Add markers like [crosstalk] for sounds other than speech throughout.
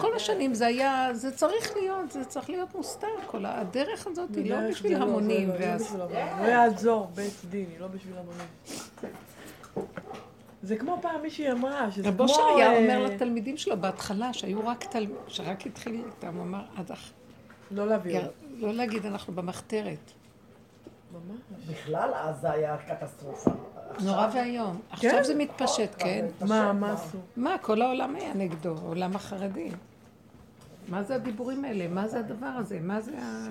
כל השנים זה היה, זה צריך להיות, זה צריך להיות מוסתר, כל הדרך הזאת היא לא בשביל המונים. לא יעזור בית דין, היא לא בשביל המונים. זה כמו פעם מישהי אמרה, שזה כמו... רבו שהיה אה, אומר לתלמידים שלו בהתחלה, שהיו רק תלמידים, שרק התחיל איתם, הוא אמר, עד אח... לא להביא לא להגיד, אנחנו במחתרת. בכלל אז זה היה קטסטרופה. נורא ואיום. עכשיו כן? זה מתפשט, כן? מה, מה עשו? מה, כל העולם היה נגדו, העולם החרדי. מה זה הדיבורים האלה? מה זה הדבר הזה? מה זה ה...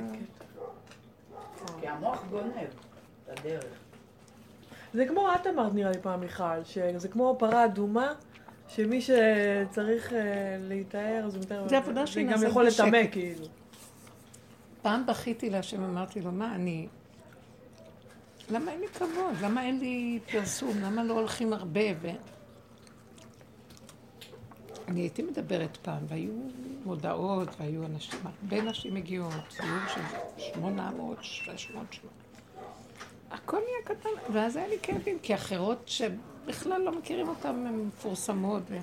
כי המוח גונב את הדרך. זה כמו את אמרת נראה לי פעם, מיכל, שזה כמו פרה אדומה, שמי שצריך אה, להתאר, אז הוא מתאר... זה עבודה שהיא נעשית בשקט. זה גם יכול לטמא, כאילו. פעם בכיתי להשם, אמרתי לו, מה, אני... למה אין לי כבוד? למה אין לי פרסום? למה לא הולכים הרבה? ו... אני הייתי מדברת פעם, והיו מודעות, והיו אנשים, הרבה נשים מגיעות, סיור של 800, 600, 700. הכל נהיה קטן, ואז היה לי כאבים, כי אחרות שבכלל לא מכירים אותן, הן מפורסמות. ו...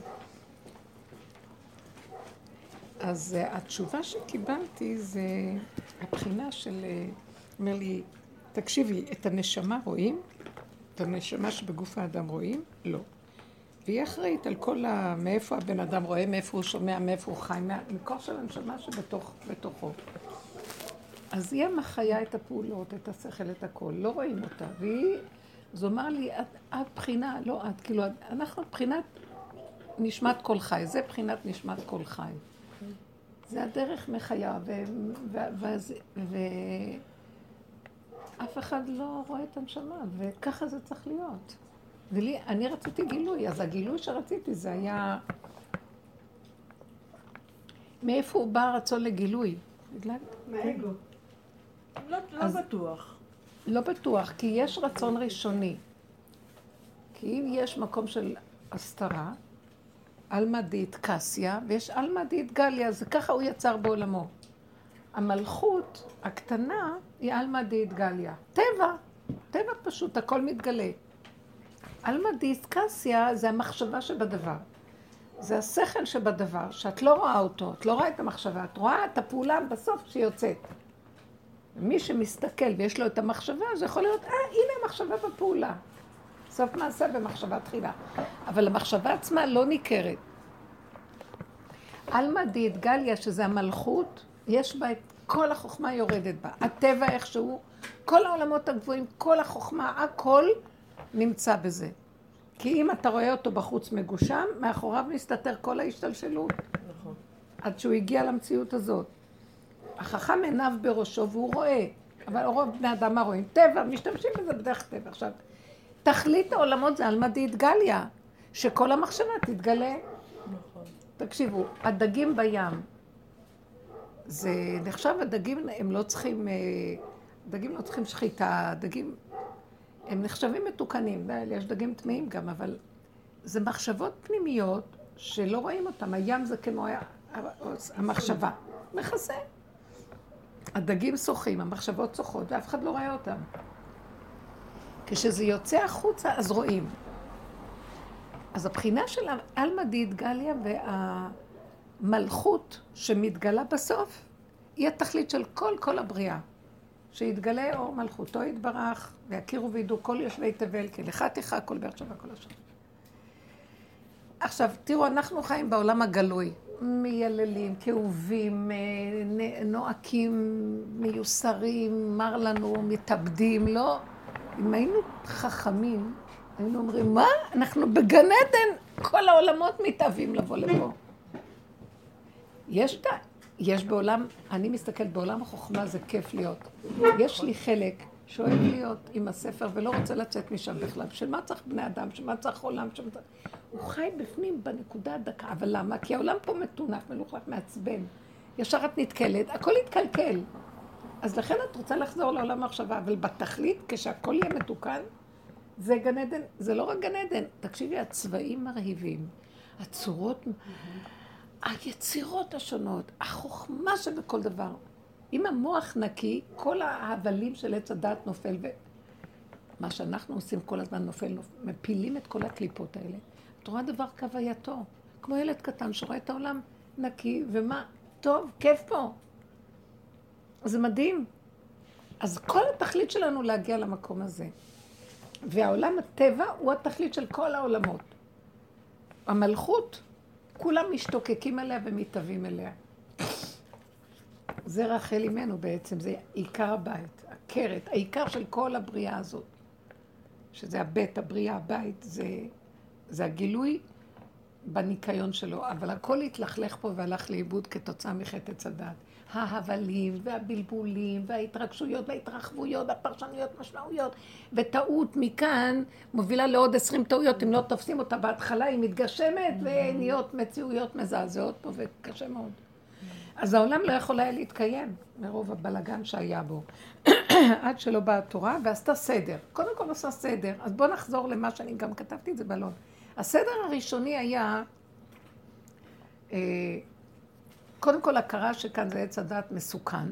אז uh, התשובה שקיבלתי זה הבחינה של, uh, אומר לי, תקשיבי, את הנשמה רואים? את הנשמה שבגוף האדם רואים? לא. והיא אחראית על כל ה... מאיפה הבן אדם רואה, מאיפה הוא שומע, מאיפה הוא חי, מכוח של הנשמה שבתוכו. אז היא המחיה את הפעולות, את השכל, את הכל, לא רואים אותה. והיא, אז אמר לי, את, את בחינה, לא את, כאילו, אנחנו בחינת נשמת כל חי, זה בחינת נשמת כל חי. זה הדרך מחיה, ואף אחד לא רואה את הנשמה, וככה זה צריך להיות. ולי, אני רציתי גילוי, אז הגילוי שרציתי זה היה... מאיפה הוא בא הרצון לגילוי? מהאגו. לא, לא בטוח. לא בטוח, כי יש רצון ראשוני. כי אם יש מקום של הסתרה, עלמא דית קסיה, ויש עלמא דית גליה, זה ככה הוא יצר בעולמו. המלכות הקטנה היא עלמא דית גליה. טבע, טבע פשוט, הכל מתגלה. עלמא דית קסיה זה המחשבה שבדבר. זה השכל שבדבר, שאת לא רואה אותו, את לא רואה את המחשבה, את רואה את הפעולה בסוף שיוצאת. מי שמסתכל ויש לו את המחשבה, זה יכול להיות, אה, הנה המחשבה בפעולה. סוף מעשה במחשבה תחילה. אבל המחשבה עצמה לא ניכרת. עלמא דאתגליה, שזה המלכות, יש בה את כל החוכמה יורדת בה. הטבע איכשהו, כל העולמות הגבוהים, כל החוכמה, הכל נמצא בזה. כי אם אתה רואה אותו בחוץ מגושם, מאחוריו מסתתר כל ההשתלשלות. נכון. עד שהוא הגיע למציאות הזאת. החכם עיניו בראשו והוא רואה, אבל רוב בני אדם מה רואים? טבע, משתמשים בזה בדרך טבע. עכשיו, תכלית העולמות זה עלמא דאתגליה, שכל המחשבה תתגלה. נכון. תקשיבו, הדגים בים, זה נחשב, הדגים הם לא צריכים, אה, דגים לא צריכים שחיטה, דגים, הם נחשבים מתוקנים, יש דגים טמאים גם, אבל זה מחשבות פנימיות שלא רואים אותן, הים זה כמו המחשבה, מכסה. הדגים שוחים, המחשבות שוחות, ואף אחד לא רואה אותם. כשזה יוצא החוצה, אז רואים. אז הבחינה של עלמא דאתגליה והמלכות שמתגלה בסוף, היא התכלית של כל כל הבריאה. שיתגלה אור מלכותו יתברך, ויכירו וידעו כל יושבי תבל, כי לך תיכה כל באר שבע כל השם. עכשיו, תראו, אנחנו חיים בעולם הגלוי. מייללים, כאובים, אה, נועקים, מיוסרים, מר לנו, מתאבדים, לא. אם היינו חכמים, היינו אומרים, מה? אנחנו בגן עדן, כל העולמות מתאבים לבוא לפה. יש, יש בעולם, אני מסתכלת בעולם החוכמה, זה כיף להיות. יש לי חלק שאוהב להיות עם הספר ולא רוצה לצאת משם בכלל. בשביל מה צריך בני אדם? בשביל מה צריך עולם? צריך... הוא חי בפנים בנקודה הדקה. אבל למה? כי העולם פה מטונף, מלוכלך, מעצבן. ישר את נתקלת, הכל יתקלקל. אז לכן את רוצה לחזור לעולם המחשבה, אבל בתכלית, כשהכל יהיה מתוקן, זה גן עדן, זה לא רק גן עדן. תקשיבי, הצבעים מרהיבים, הצורות, היצירות השונות, החוכמה שבכל דבר. אם המוח נקי, כל ההבלים של עץ הדת נופל, ומה שאנחנו עושים כל הזמן נופל, נופל, מפילים את כל הקליפות האלה. את רואה דבר כהווייתו, כמו ילד קטן שרואה את העולם נקי, ומה? טוב, כיף פה. זה מדהים. אז כל התכלית שלנו להגיע למקום הזה. והעולם הטבע הוא התכלית של כל העולמות. המלכות, כולם משתוקקים אליה ומתאבים אליה. זה רחל אימנו בעצם, זה עיקר הבית, הקרת, העיקר של כל הבריאה הזאת. שזה הבית, הבריאה, הבית, זה, זה הגילוי בניקיון שלו, אבל הכל התלכלך פה והלך לאיבוד כתוצאה מחטא הדת. ההבלים והבלבולים וההתרגשויות וההתרחבויות והפרשנויות משמעויות וטעות מכאן מובילה לעוד עשרים טעויות אם לא תופסים אותה בהתחלה היא מתגשמת ונהיות מציאויות מזעזעות פה וקשה מאוד. אז העולם לא יכול היה להתקיים מרוב הבלגן שהיה בו [coughs] עד שלא באה התורה ועשתה סדר. קודם כל עושה סדר. אז בואו נחזור למה שאני גם כתבתי את זה בלון. הסדר הראשוני היה אה, קודם כל הכרה שכאן זה עץ הדת מסוכן.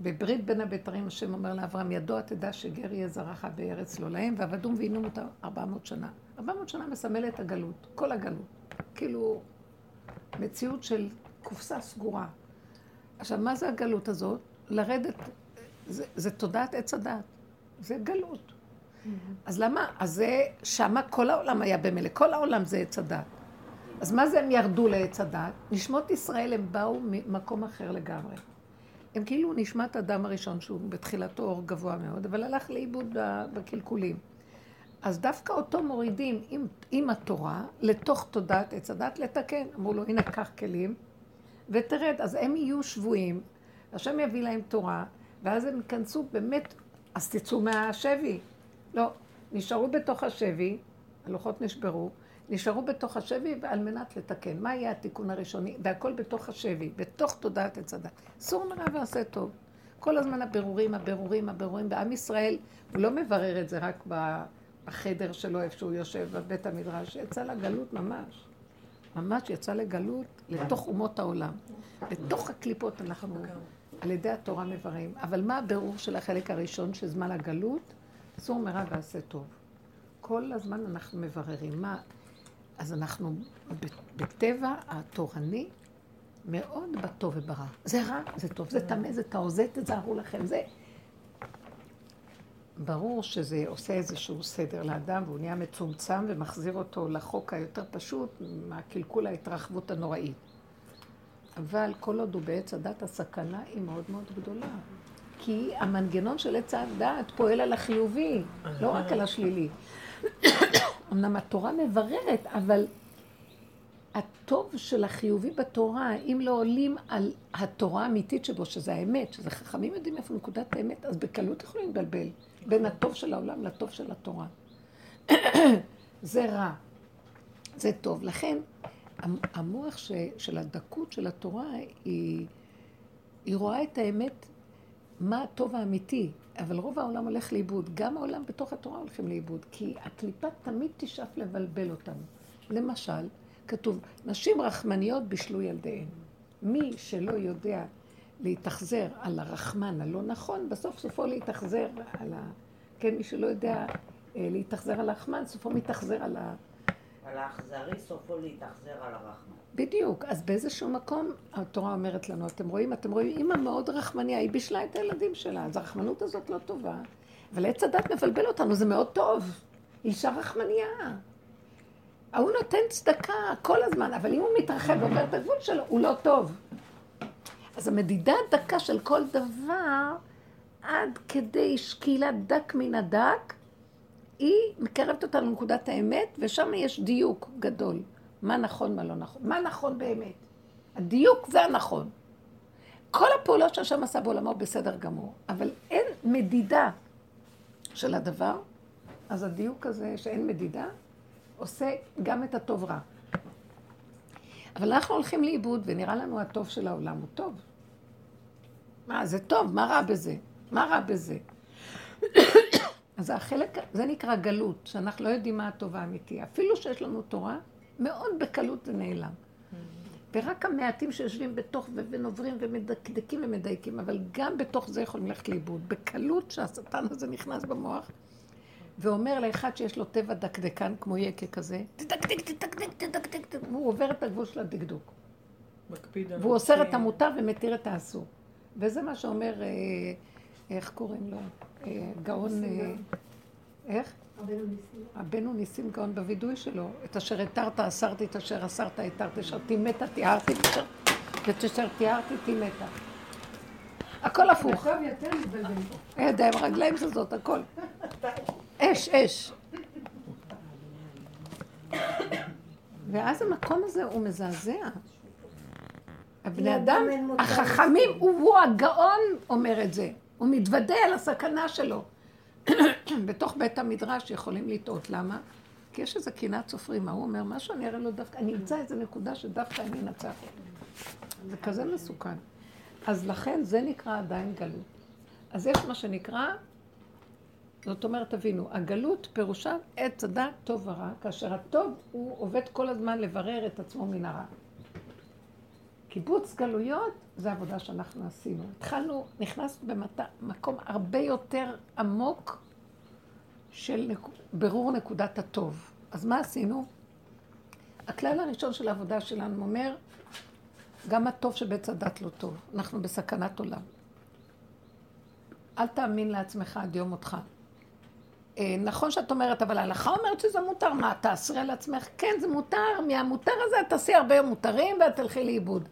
בברית בין הבתרים השם אומר לאברהם, ידוע תדע שגר יהיה זרעך בארץ לא להם, ועבדום ועינום אותה ארבע מאות שנה. ארבע מאות שנה מסמל את הגלות, כל הגלות. כאילו, מציאות של קופסה סגורה. עכשיו, מה זה הגלות הזאת? לרדת, זה, זה תודעת עץ הדת. זה גלות. Mm-hmm. אז למה? אז זה, שמה כל העולם היה במילא, כל העולם זה עץ הדת. אז מה זה הם ירדו לעץ הדת? נשמות ישראל הם באו ממקום אחר לגמרי. הם כאילו נשמת אדם הראשון שהוא בתחילתו אור גבוה מאוד, אבל הלך לאיבוד בקלקולים. אז דווקא אותו מורידים עם, עם התורה לתוך תודעת עץ הדת לתקן. אמרו לו, הנה קח כלים ותרד. אז הם יהיו שבויים, השם יביא להם תורה, ואז הם ייכנסו באמת, אז תצאו מהשבי. לא, נשארו בתוך השבי, הלוחות נשברו, נשארו בתוך השבי על מנת לתקן. מה יהיה התיקון הראשוני? והכל בתוך השבי, בתוך תודעת עץ הדת. סור מרע ועשה טוב. כל הזמן הבירורים, הבירורים, הבירורים. בעם ישראל, הוא לא מברר את זה רק בחדר שלו, איפה שהוא יושב, בבית המדרש. יצא לגלות ממש. ממש יצא לגלות לתוך אומות העולם. בתוך הקליפות אנחנו על ידי התורה מבררים. אבל מה הבירור של החלק הראשון, שזמן הגלות? סור מרע ועשה טוב. כל הזמן אנחנו מבררים מה אז אנחנו בטבע התורני מאוד בטוב וברע. זה רע, זה טוב, זה טמא, זה טהור, זה תזהרו לכם, זה... ברור שזה עושה איזשהו סדר לאדם והוא נהיה מצומצם ומחזיר אותו לחוק היותר פשוט מהקלקול ההתרחבות הנוראית. אבל כל עוד הוא בעץ הדת, הסכנה היא מאוד מאוד גדולה. כי המנגנון של עץ הדת פועל על החיובי, לא רק על השלילי. אמנם התורה מבררת, אבל הטוב של החיובי בתורה, אם לא עולים על התורה האמיתית שבו, שזה האמת, שזה חכמים יודעים איפה נקודת האמת, אז בקלות יכולים לבלבל בין הטוב של העולם לטוב של התורה. [clears throat] זה רע, זה טוב. לכן, המוח של הדקות של התורה, היא, היא רואה את האמת, מה הטוב האמיתי. אבל רוב העולם הולך לאיבוד. גם העולם בתוך התורה הולכים לאיבוד, כי הקליפה תמיד תשאף לבלבל אותנו. למשל, כתוב, נשים רחמניות בישלו ילדיהן. מי שלא יודע להתאכזר על הרחמן הלא נכון, בסוף סופו להתאכזר על ה... כן, מי שלא יודע אה, להתאכזר על הרחמן, סופו מתאכזר על ה... על האכזרי סופו להתאכזר על הרחמן. בדיוק. אז באיזשהו מקום התורה אומרת לנו, אתם רואים, אתם רואים, אימא מאוד רחמניה, היא בישלה את הילדים שלה, אז הרחמנות הזאת לא טובה. אבל עץ הדת מבלבל אותנו, זה מאוד טוב. אישה רחמניה. ההוא נותן צדקה כל הזמן, אבל אם הוא מתרחב ועובר את הגבול שלו, הוא לא טוב. אז המדידה הדקה של כל דבר, עד כדי שקילה דק מן הדק, היא מקרבת אותנו לנקודת האמת, ושם יש דיוק גדול. מה נכון, מה לא נכון. מה נכון באמת. הדיוק זה הנכון. כל הפעולות שהשם עשה בעולמו בסדר גמור, אבל אין מדידה של הדבר, אז הדיוק הזה שאין מדידה, עושה גם את הטוב רע. אבל אנחנו הולכים לאיבוד, ונראה לנו הטוב של העולם הוא טוב. מה, זה טוב, מה רע בזה? מה רע בזה? [coughs] אז החלק, זה נקרא גלות, שאנחנו לא יודעים מה הטוב האמיתי. אפילו שיש לנו תורה, מאוד בקלות זה נעלם. ורק המעטים שיושבים בתוך ונוברים ומדקדקים ומדייקים, אבל גם בתוך זה יכולים ללכת לאיבוד. בקלות שהשטן הזה נכנס במוח ואומר לאחד שיש לו טבע דקדקן כמו יקה כזה, תדקדק, תדקדק, תדקדק, והוא עובר את הגבול של הדקדוק. והוא אוסר את. המותר ומתיר את האסור. וזה מה שאומר, אה, איך קוראים לו? אה, גאון... אה, איך? רבנו ניסים גאון בווידוי שלו, את אשר התרת אסרתי, את אשר אסרת התרת, אשר טימאת תיארתי, ואת אשר תיארתי טימאת. הכל הפוך. עכשיו יותר פה. ידיים, רגליים זה זאת, הכל. אש, אש. ואז המקום הזה הוא מזעזע. הבני אדם, החכמים, הוא, הוא הגאון אומר את זה. הוא מתוודה על הסכנה שלו. [clears throat] בתוך בית המדרש יכולים לטעות. למה? כי יש איזה קנאת סופרים. ההוא אומר משהו, אני אראה לו דווקא, אני אמצא איזה נקודה שדווקא אני אנצח. זה כזה מסוכן. אז לכן זה נקרא עדיין גלות. אז יש מה שנקרא, זאת אומרת, תבינו, הגלות פירושה עץ הדת טוב ורע, כאשר הטוב הוא עובד כל הזמן לברר את עצמו מן הרע. קיבוץ גלויות זה עבודה שאנחנו עשינו. התחלנו, נכנסנו במקום הרבה יותר עמוק של. ברור נקודת הטוב. אז מה עשינו? הכלל הראשון של העבודה שלנו אומר, גם הטוב שבעץ הדת לא טוב. אנחנו בסכנת עולם. אל תאמין לעצמך עד יום מותך. אה, נכון שאת אומרת, אבל ההלכה אומרת שזה מותר. מה, תאסרי על עצמך? כן, זה מותר. מהמותר הזה את תעשי הרבה מותרים ואת תלכי לאיבוד.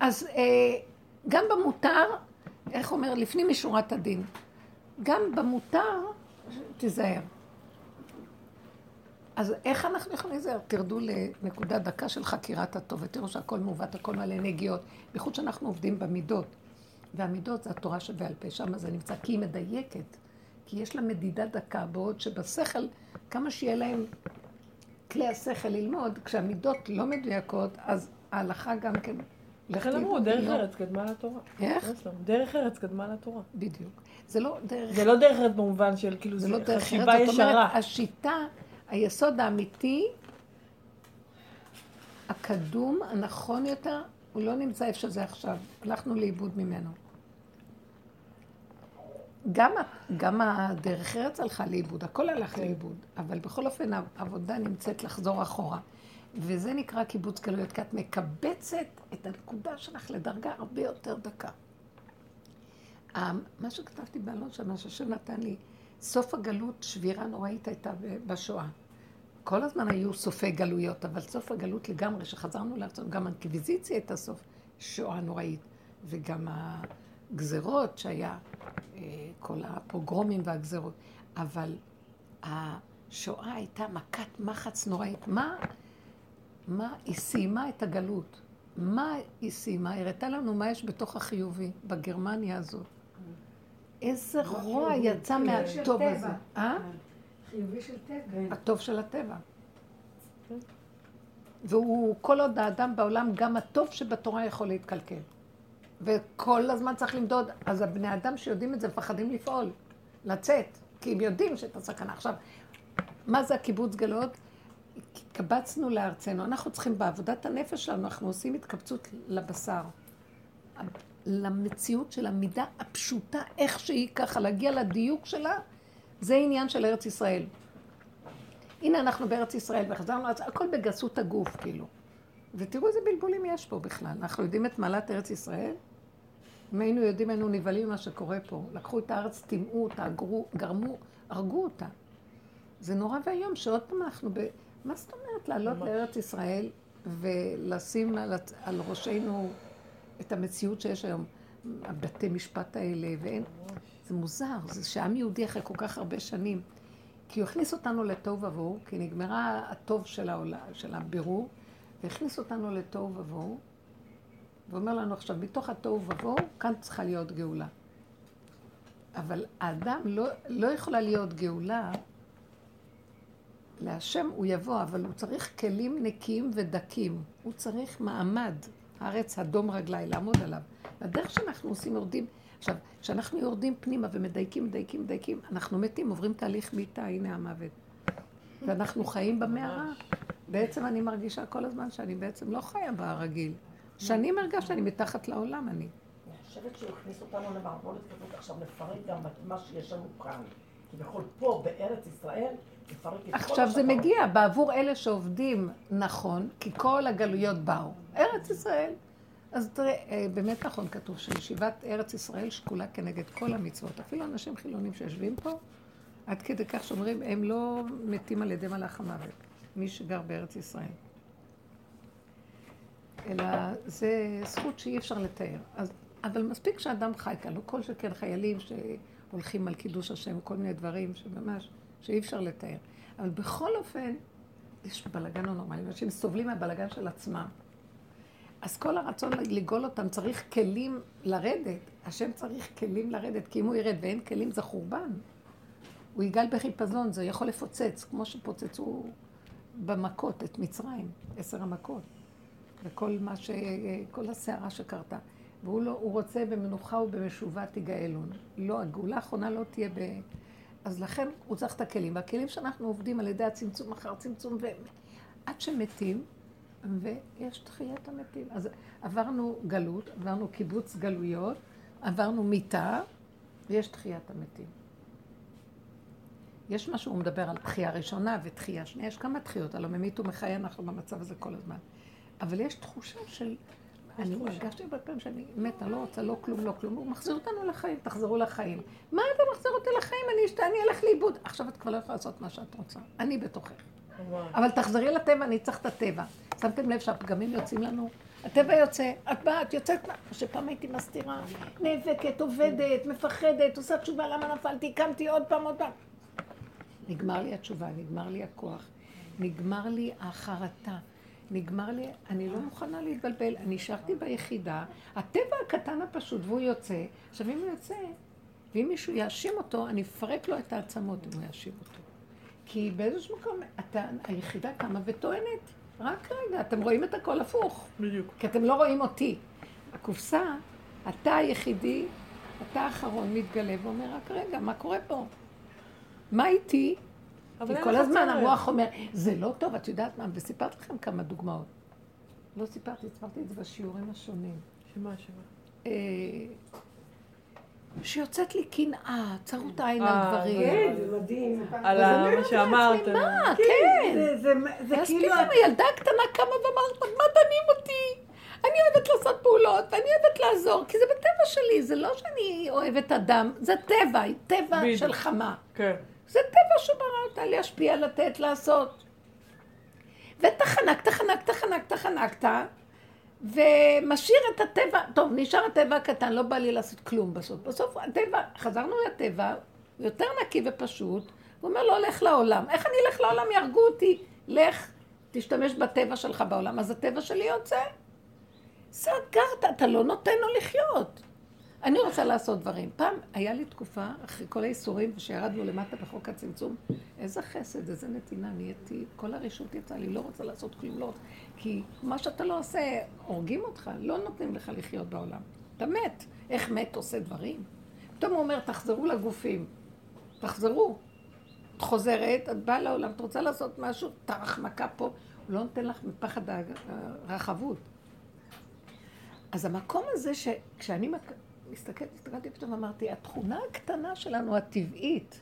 אז אה, גם במותר, איך אומר, לפנים משורת הדין. גם במותר, תיזהר. אז איך אנחנו יכולים להיזהר? תרדו לנקודה דקה של חקירת הטוב, ותראו שהכל מעוות, הכל מלא נגיעות. בייחוד שאנחנו עובדים במידות. והמידות זה התורה שבעל פה, שם זה נמצא, כי היא מדייקת. כי יש לה מדידה דקה, בעוד שבשכל, כמה שיהיה להם כלי השכל ללמוד, כשהמידות לא מדויקות, אז ההלכה גם כן... לכן אמרו, דרך לא- ארץ קדמה לתורה. איך? דרך ארץ קדמה לתורה. בדיוק. זה לא דרך... זה לא דרך ארץ במובן של כאילו, זה זה לא דרך ארץ, חשיבה זאת אומרת, ישרה. השיטה, היסוד האמיתי, הקדום, הנכון יותר, הוא לא נמצא איפה שזה עכשיו. הלכנו לאיבוד ממנו. גם, גם הדרך ארץ הלכה לאיבוד, הכל הלך כן. לאיבוד, אבל בכל אופן העבודה נמצאת לחזור אחורה. וזה נקרא קיבוץ גלויות, כי את מקבצת את הנקודה שלך לדרגה הרבה יותר דקה. ה- מה שכתבתי באלון שמה שהשם נתן לי, סוף הגלות, שבירה נוראית הייתה בשואה. כל הזמן היו סופי גלויות, אבל סוף הגלות לגמרי, שחזרנו לארצות, גם האינקוויזיציה הייתה סוף שואה נוראית, וגם הגזרות שהיה, אה, כל הפוגרומים והגזרות. אבל השואה הייתה מכת מחץ נוראית. מה, מה, היא סיימה את הגלות. מה היא סיימה? הראתה לנו מה יש בתוך החיובי, בגרמניה הזאת. איזה רוע חיובי? יצא מהטוב הזה. אה? חיובי של טבע. הטוב של הטבע. והוא, כל עוד האדם בעולם, גם הטוב שבתורה יכול להתקלקל. וכל הזמן צריך למדוד. אז הבני אדם שיודעים את זה מפחדים לפעול, לצאת, כי הם יודעים שאת הסכנה. עכשיו, מה זה הקיבוץ גלויות? התקבצנו לארצנו. אנחנו צריכים, בעבודת הנפש שלנו, אנחנו עושים התקבצות לבשר. למציאות של המידה הפשוטה, איך שהיא ככה, להגיע לדיוק שלה, זה עניין של ארץ ישראל. הנה אנחנו בארץ ישראל וחזרנו, אז הכל בגסות הגוף, כאילו. ותראו איזה בלבולים יש פה בכלל. אנחנו יודעים את מעלת ארץ ישראל? אם היינו יודעים, היינו נבהלים ממה שקורה פה. לקחו את הארץ, טימאו אותה, גרו, גרמו, הרגו אותה. זה נורא ואיום שעוד פעם אנחנו ב... מה זאת אומרת לעלות. לארץ ישראל ולשים על, על ראשנו את המציאות שיש היום? הבתי משפט האלה, ואין... זה מוזר, זה שעם יהודי אחרי כל כך הרבה שנים, כי הוא הכניס אותנו לתוהו ובוהו, כי נגמרה הטוב של, העולה, של הבירור, והכניס אותנו לתוהו ובוהו, ואומר לנו עכשיו, מתוך התוהו ובוהו, כאן צריכה להיות גאולה. אבל האדם לא, לא יכולה להיות גאולה, להשם הוא יבוא, אבל הוא צריך כלים נקיים ודקים. הוא צריך מעמד, הארץ אדום רגלי, לעמוד עליו. והדרך שאנחנו עושים, יורדים, עכשיו, כשאנחנו יורדים פנימה ומדייקים, מדייקים, מדייקים, אנחנו מתים, עוברים תהליך מיתה, הנה המוות. ואנחנו חיים במערה. בעצם אני מרגישה כל הזמן שאני בעצם לא חיה ברגיל. שנים הרגשתי שאני מתחת לעולם, אני. אני חושבת שהוא הכניס אותנו למערבולת כזאת עכשיו לפרק גם מה שיש לנו כאן. כביכול פה בארץ ישראל, עכשיו זה. מגיע בעבור אלה שעובדים נכון, כי כל הגלויות באו. ארץ ישראל. אז תראה, אה, באמת נכון כתוב שישיבת ארץ ישראל שקולה כנגד כל המצוות. אפילו אנשים חילונים שיושבים פה, עד כדי כך שאומרים, הם לא מתים על ידי מלאך המוות, מי שגר בארץ ישראל. אלא זה זכות שאי אפשר לתאר. אז, אבל מספיק שאדם חי כאן, לא כל שכן חיילים שהולכים על קידוש השם, כל מיני דברים שממש, שאי אפשר לתאר. אבל בכל אופן, יש בלאגן לא נורמלי, אנשים סובלים מהבלאגן של עצמם. אז כל הרצון לגאול אותם צריך כלים לרדת. השם צריך כלים לרדת, כי אם הוא ירד ואין כלים זה חורבן. הוא יגאל בחיפזון, זה יכול לפוצץ, כמו שפוצצו במכות את מצרים, עשר המכות. וכל מה ש... כל הסערה שקרתה. והוא לא, רוצה במנוחה ובמשובה תיגאלון. לא, הגאולה האחרונה לא תהיה ב... אז לכן הוא צריך את הכלים. והכלים שאנחנו עובדים על ידי הצמצום אחר צמצום, ו... עד שמתים, ויש תחיית המתים. אז עברנו גלות, עברנו קיבוץ גלויות, עברנו מיתה, ויש תחיית המתים. יש משהו, הוא מדבר על תחייה ראשונה ותחייה שנייה, יש כמה תחיות, הלוא ממית ומחיה, אנחנו במצב הזה כל הזמן. אבל יש תחושה של... אני הרגשתי הרבה פעמים שאני מתה, לא רוצה, לא כלום, לא כלום. הוא מחזיר אותנו לחיים, תחזרו לחיים. מה אתה מחזיר אותי לחיים? אני אשתה, אני אלך לאיבוד. עכשיו את כבר לא יכולה לעשות מה שאת רוצה. אני בתוכך. אבל תחזרי לטבע, אני צריך את הטבע. שמתם לב שהפגמים יוצאים לנו? הטבע יוצא, את באה, את יוצאת, מה שפעם הייתי מסתירה, נאבקת, עובדת, מפחדת, עושה תשובה, למה נפלתי, קמתי עוד פעם, עוד פעם. נגמר לי התשובה, נגמר לי הכוח, נגמר לי החרטה, נגמר לי, אני לא מוכנה להתבלבל, אני נשארתי ביחידה, הטבע הקטן הפשוט, והוא יוצא. עכשיו, אם הוא יוצא, ואם מישהו יאשים אותו, אני אפרק לו את העצמות אם הוא יאשים אותו. כי באיזשהו מקום, אתה, היחידה קמה וטוענת, רק רגע, אתם רואים את הכל הפוך. בדיוק. כי אתם לא רואים אותי. הקופסה, אתה היחידי, אתה האחרון מתגלה ואומר, רק רגע, מה קורה פה? מה איתי? אבל כי כל הזמן. המוח אומר, זה לא טוב, את יודעת מה? וסיפרתי לכם כמה דוגמאות. לא סיפרתי, סיפרתי את זה בשיעורים השונים. שמה, שמה? אה, שיוצאת לי קנאה, צרות עין אה, על דברים. כן, זה מדהים. על אני מה שאמרת. מה? כן. זה- זה- זה ואז כאילו... פתאום הילדה הקטנה קמה ואמרת, מה דנים אותי? אני אוהבת לעשות פעולות, ואני אוהבת לעזור, כי זה בטבע שלי, זה לא שאני אוהבת אדם, זה טבע, טבע. של חמה. כן. זה טבע שברא אותה, להשפיע, לתת, לעשות. ותחנקת, תחנקת, תחנקת, תחנקת, ומשאיר את הטבע, טוב, נשאר הטבע הקטן, לא בא לי לעשות כלום בסוף. בסוף הטבע, חזרנו לטבע, יותר נקי ופשוט, הוא אומר לו, לך לעולם. איך אני אלך לעולם? יהרגו אותי. לך, תשתמש בטבע שלך בעולם. אז הטבע שלי יוצא. סגרת, אתה לא נותן לו לחיות. אני רוצה לעשות דברים. פעם היה לי תקופה, אחרי כל האיסורים, שירדנו למטה בחוק הצמצום, איזה חסד, איזה נתינה, נהייתי, כל הרשות יצאה לי, לא רוצה לעשות כלום, לא רוצה. כי מה שאתה לא עושה, הורגים אותך, לא נותנים לך לחיות בעולם. אתה מת. איך מת עושה דברים? פתאום הוא אומר, תחזרו לגופים. תחזרו. את חוזרת, את באה לעולם, את רוצה לעשות משהו, טרח מכה פה, הוא לא נותן לך מפחד הרחבות. אז המקום הזה שכשאני. מסתכלת, הסתכלתי פתאום אמרתי, התכונה הקטנה שלנו, הטבעית,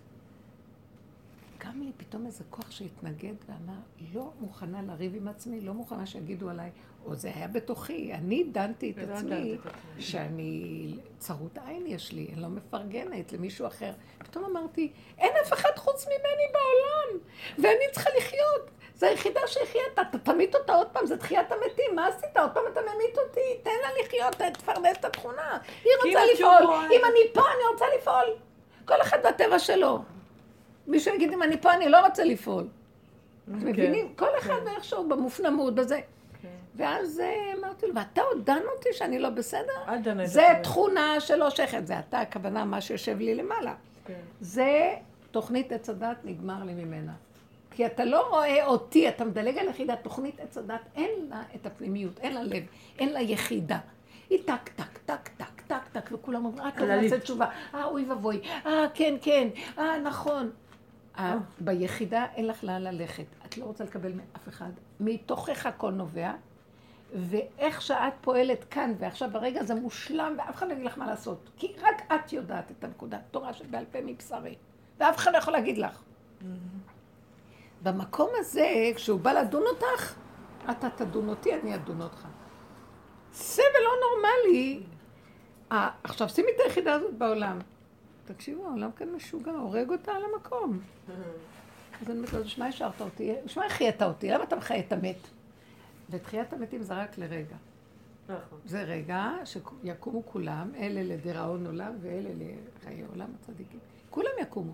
קם לי פתאום איזה כוח שהתנגד ואמר, לא מוכנה לריב עם עצמי, לא מוכנה שיגידו עליי, או זה היה בתוכי, אני דנתי את עצמי. שאני, צרות עין יש לי, אני לא מפרגנת למישהו אחר. פתאום אמרתי, אין אף אחד חוץ ממני בעולם, ואני צריכה לחיות. זו היחידה שהחייתה, אתה תמית אותה עוד פעם, זה תחיית המתים, מה עשית? עוד פעם אתה ממית אותי, תן לה לחיות, תפרנס את התכונה. היא כי רוצה לפעול, אם אני פה, אני רוצה לפעול. כל אחד בטבע שלו. מישהו יגיד, אם אני פה, אני לא רוצה לפעול. אתם כן. מבינים? כל אחד ואיכשהו במופנמות, בזה. כן. ואז אמרתי לו, ואתה עוד דן אותי שאני לא בסדר? זה. תכונה שלא שייכת, זה אתה, הכוונה, מה שיושב לי למעלה. כן. זה תוכנית עץ הדעת, נגמר לי ממנה. כי אתה לא רואה אותי, אתה מדלג על יחידה, תוכנית עץ הדעת, אין לה את הפנימיות, אין לה לב, אין לה יחידה. היא טק, טק, טק, טק, טק, טק, וכולם אומרים, רק אני. נעשה תשובה. אה, אוי ואבוי, אה, כן, כן, אה, נכון. אה, ביחידה אין לך לאן ללכת. את לא רוצה לקבל מאף אחד. מתוכך הכל נובע, ואיך שאת פועלת כאן ועכשיו ברגע זה מושלם, ואף אחד לא יגיד לך מה לעשות. כי רק את יודעת את הנקודה. תורה שבעל פה מבשרי. ואף אחד לא יכול להגיד לך. במקום הזה, כשהוא בא לדון אותך, אתה תדון אותי, אני אדון אותך. סבל לא נורמלי. אה, עכשיו שימי את היחידה הזאת בעולם. תקשיבו, העולם כאן משוגע, הורג אותה על המקום. אז אני אומרת לו, שמע השארת אותי, שמע החיית אותי, למה אתה מחיה את המת? ותחיית המתים זה רק לרגע. נכון. זה רגע שיקומו כולם, אלה לדיראון עולם ואלה לחיי עולם הצדיקים. כולם יקומו.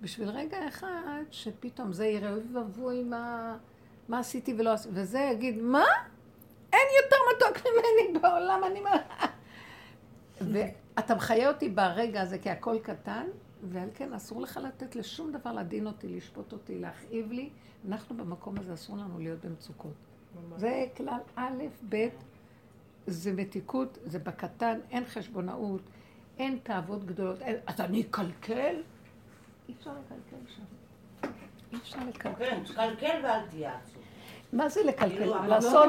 בשביל רגע אחד שפתאום זה יראה, אוי ואבוי מה, מה עשיתי ולא עשיתי, וזה יגיד, מה? אין יותר מתוק ממני בעולם, אני מה... ואתה מחיה אותי ברגע הזה כי הכל קטן, ועל כן אסור לך לתת לשום דבר לדין אותי, לשפוט אותי, להכאיב לי. אנחנו במקום הזה אסור לנו להיות במצוקות. זה כלל א', ב', זה מתיקות, זה בקטן, אין חשבונאות, אין תאוות גדולות. אין, אז אני אקלקל? אי אפשר לקלקל שם. אי אפשר לקלקל. כן, תקלקל ואל תהיה עצוב. מה זה לקלקל? כאילו, לעשות...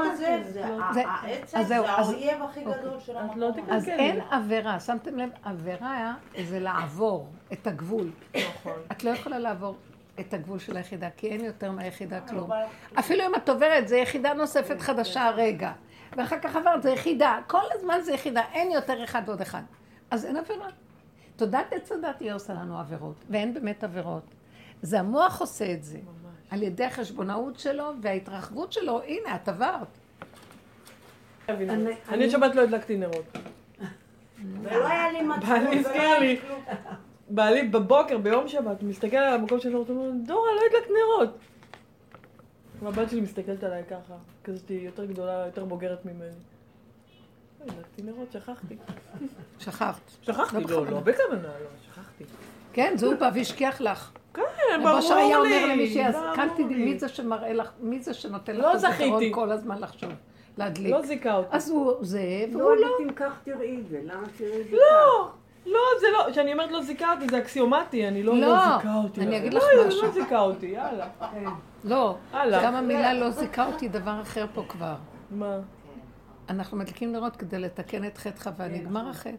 העצב, זה אז- האויב הכי אוקיי. גדול של המקום לא. אז כן. אין עבירה, שמתם לב, עבירה זה לעבור את הגבול. נכון. את לא יכולה לעבור את הגבול של היחידה, כי אין יותר מהיחידה כלום. אבל- אפילו אם את עוברת, זה יחידה נוספת חדשה הרגע. ואחר כך עברת, זה יחידה. כל הזמן זה יחידה, אין יותר אחד ועוד אחד. אז אין עבירה. תודעת עץ הדת היא עושה לנו עבירות, ואין באמת עבירות. זה המוח עושה את זה. על ידי החשבונאות שלו וההתרחבות שלו, הנה, את עברת. אני את שבת לא הדלקתי נרות. ולא היה לי מצפון, בעלי ולא הזכיר היה לי. בעלי בבוקר, ביום שבת, מסתכל על המקום של נרות, הוא אומר, דורה, לא הדלקת נרות. והבת שלי מסתכלת עליי ככה, כזאת יותר גדולה, יותר בוגרת ממני. לא הדלקתי נרות, שכחתי. שכחת. שכחתי, לא לא, בכוונה. לא בכוונה, לא, שכחתי. כן, זה הוא בא והשכיח לך. כן, רב אושר ברור היה אומר לי, למישהי, אז ברור כאן תדעי, לי. מי זה שמראה לך, מי זה שנותן לך לא את הזיכרון זכיתי. כל הזמן לחשוב, להדליק. לא זיכה אותי. אז הוא זה, והוא לא, לא. אם כך תראי את זה, למה תראי את זה לא, לא, זה לא, כשאני אומרת לא זיכה אותי, זה אקסיומטי, אני לא, לא, לא זיכה אותי. אני לא. אגיד לך לא, משהו. לא זיכה אותי, יאללה. לא. גם המילה לא זיכה אותי דבר אחר פה כבר. מה? אנחנו מדליקים נרות כדי לתקן את חטא חווה, נגמר החטא.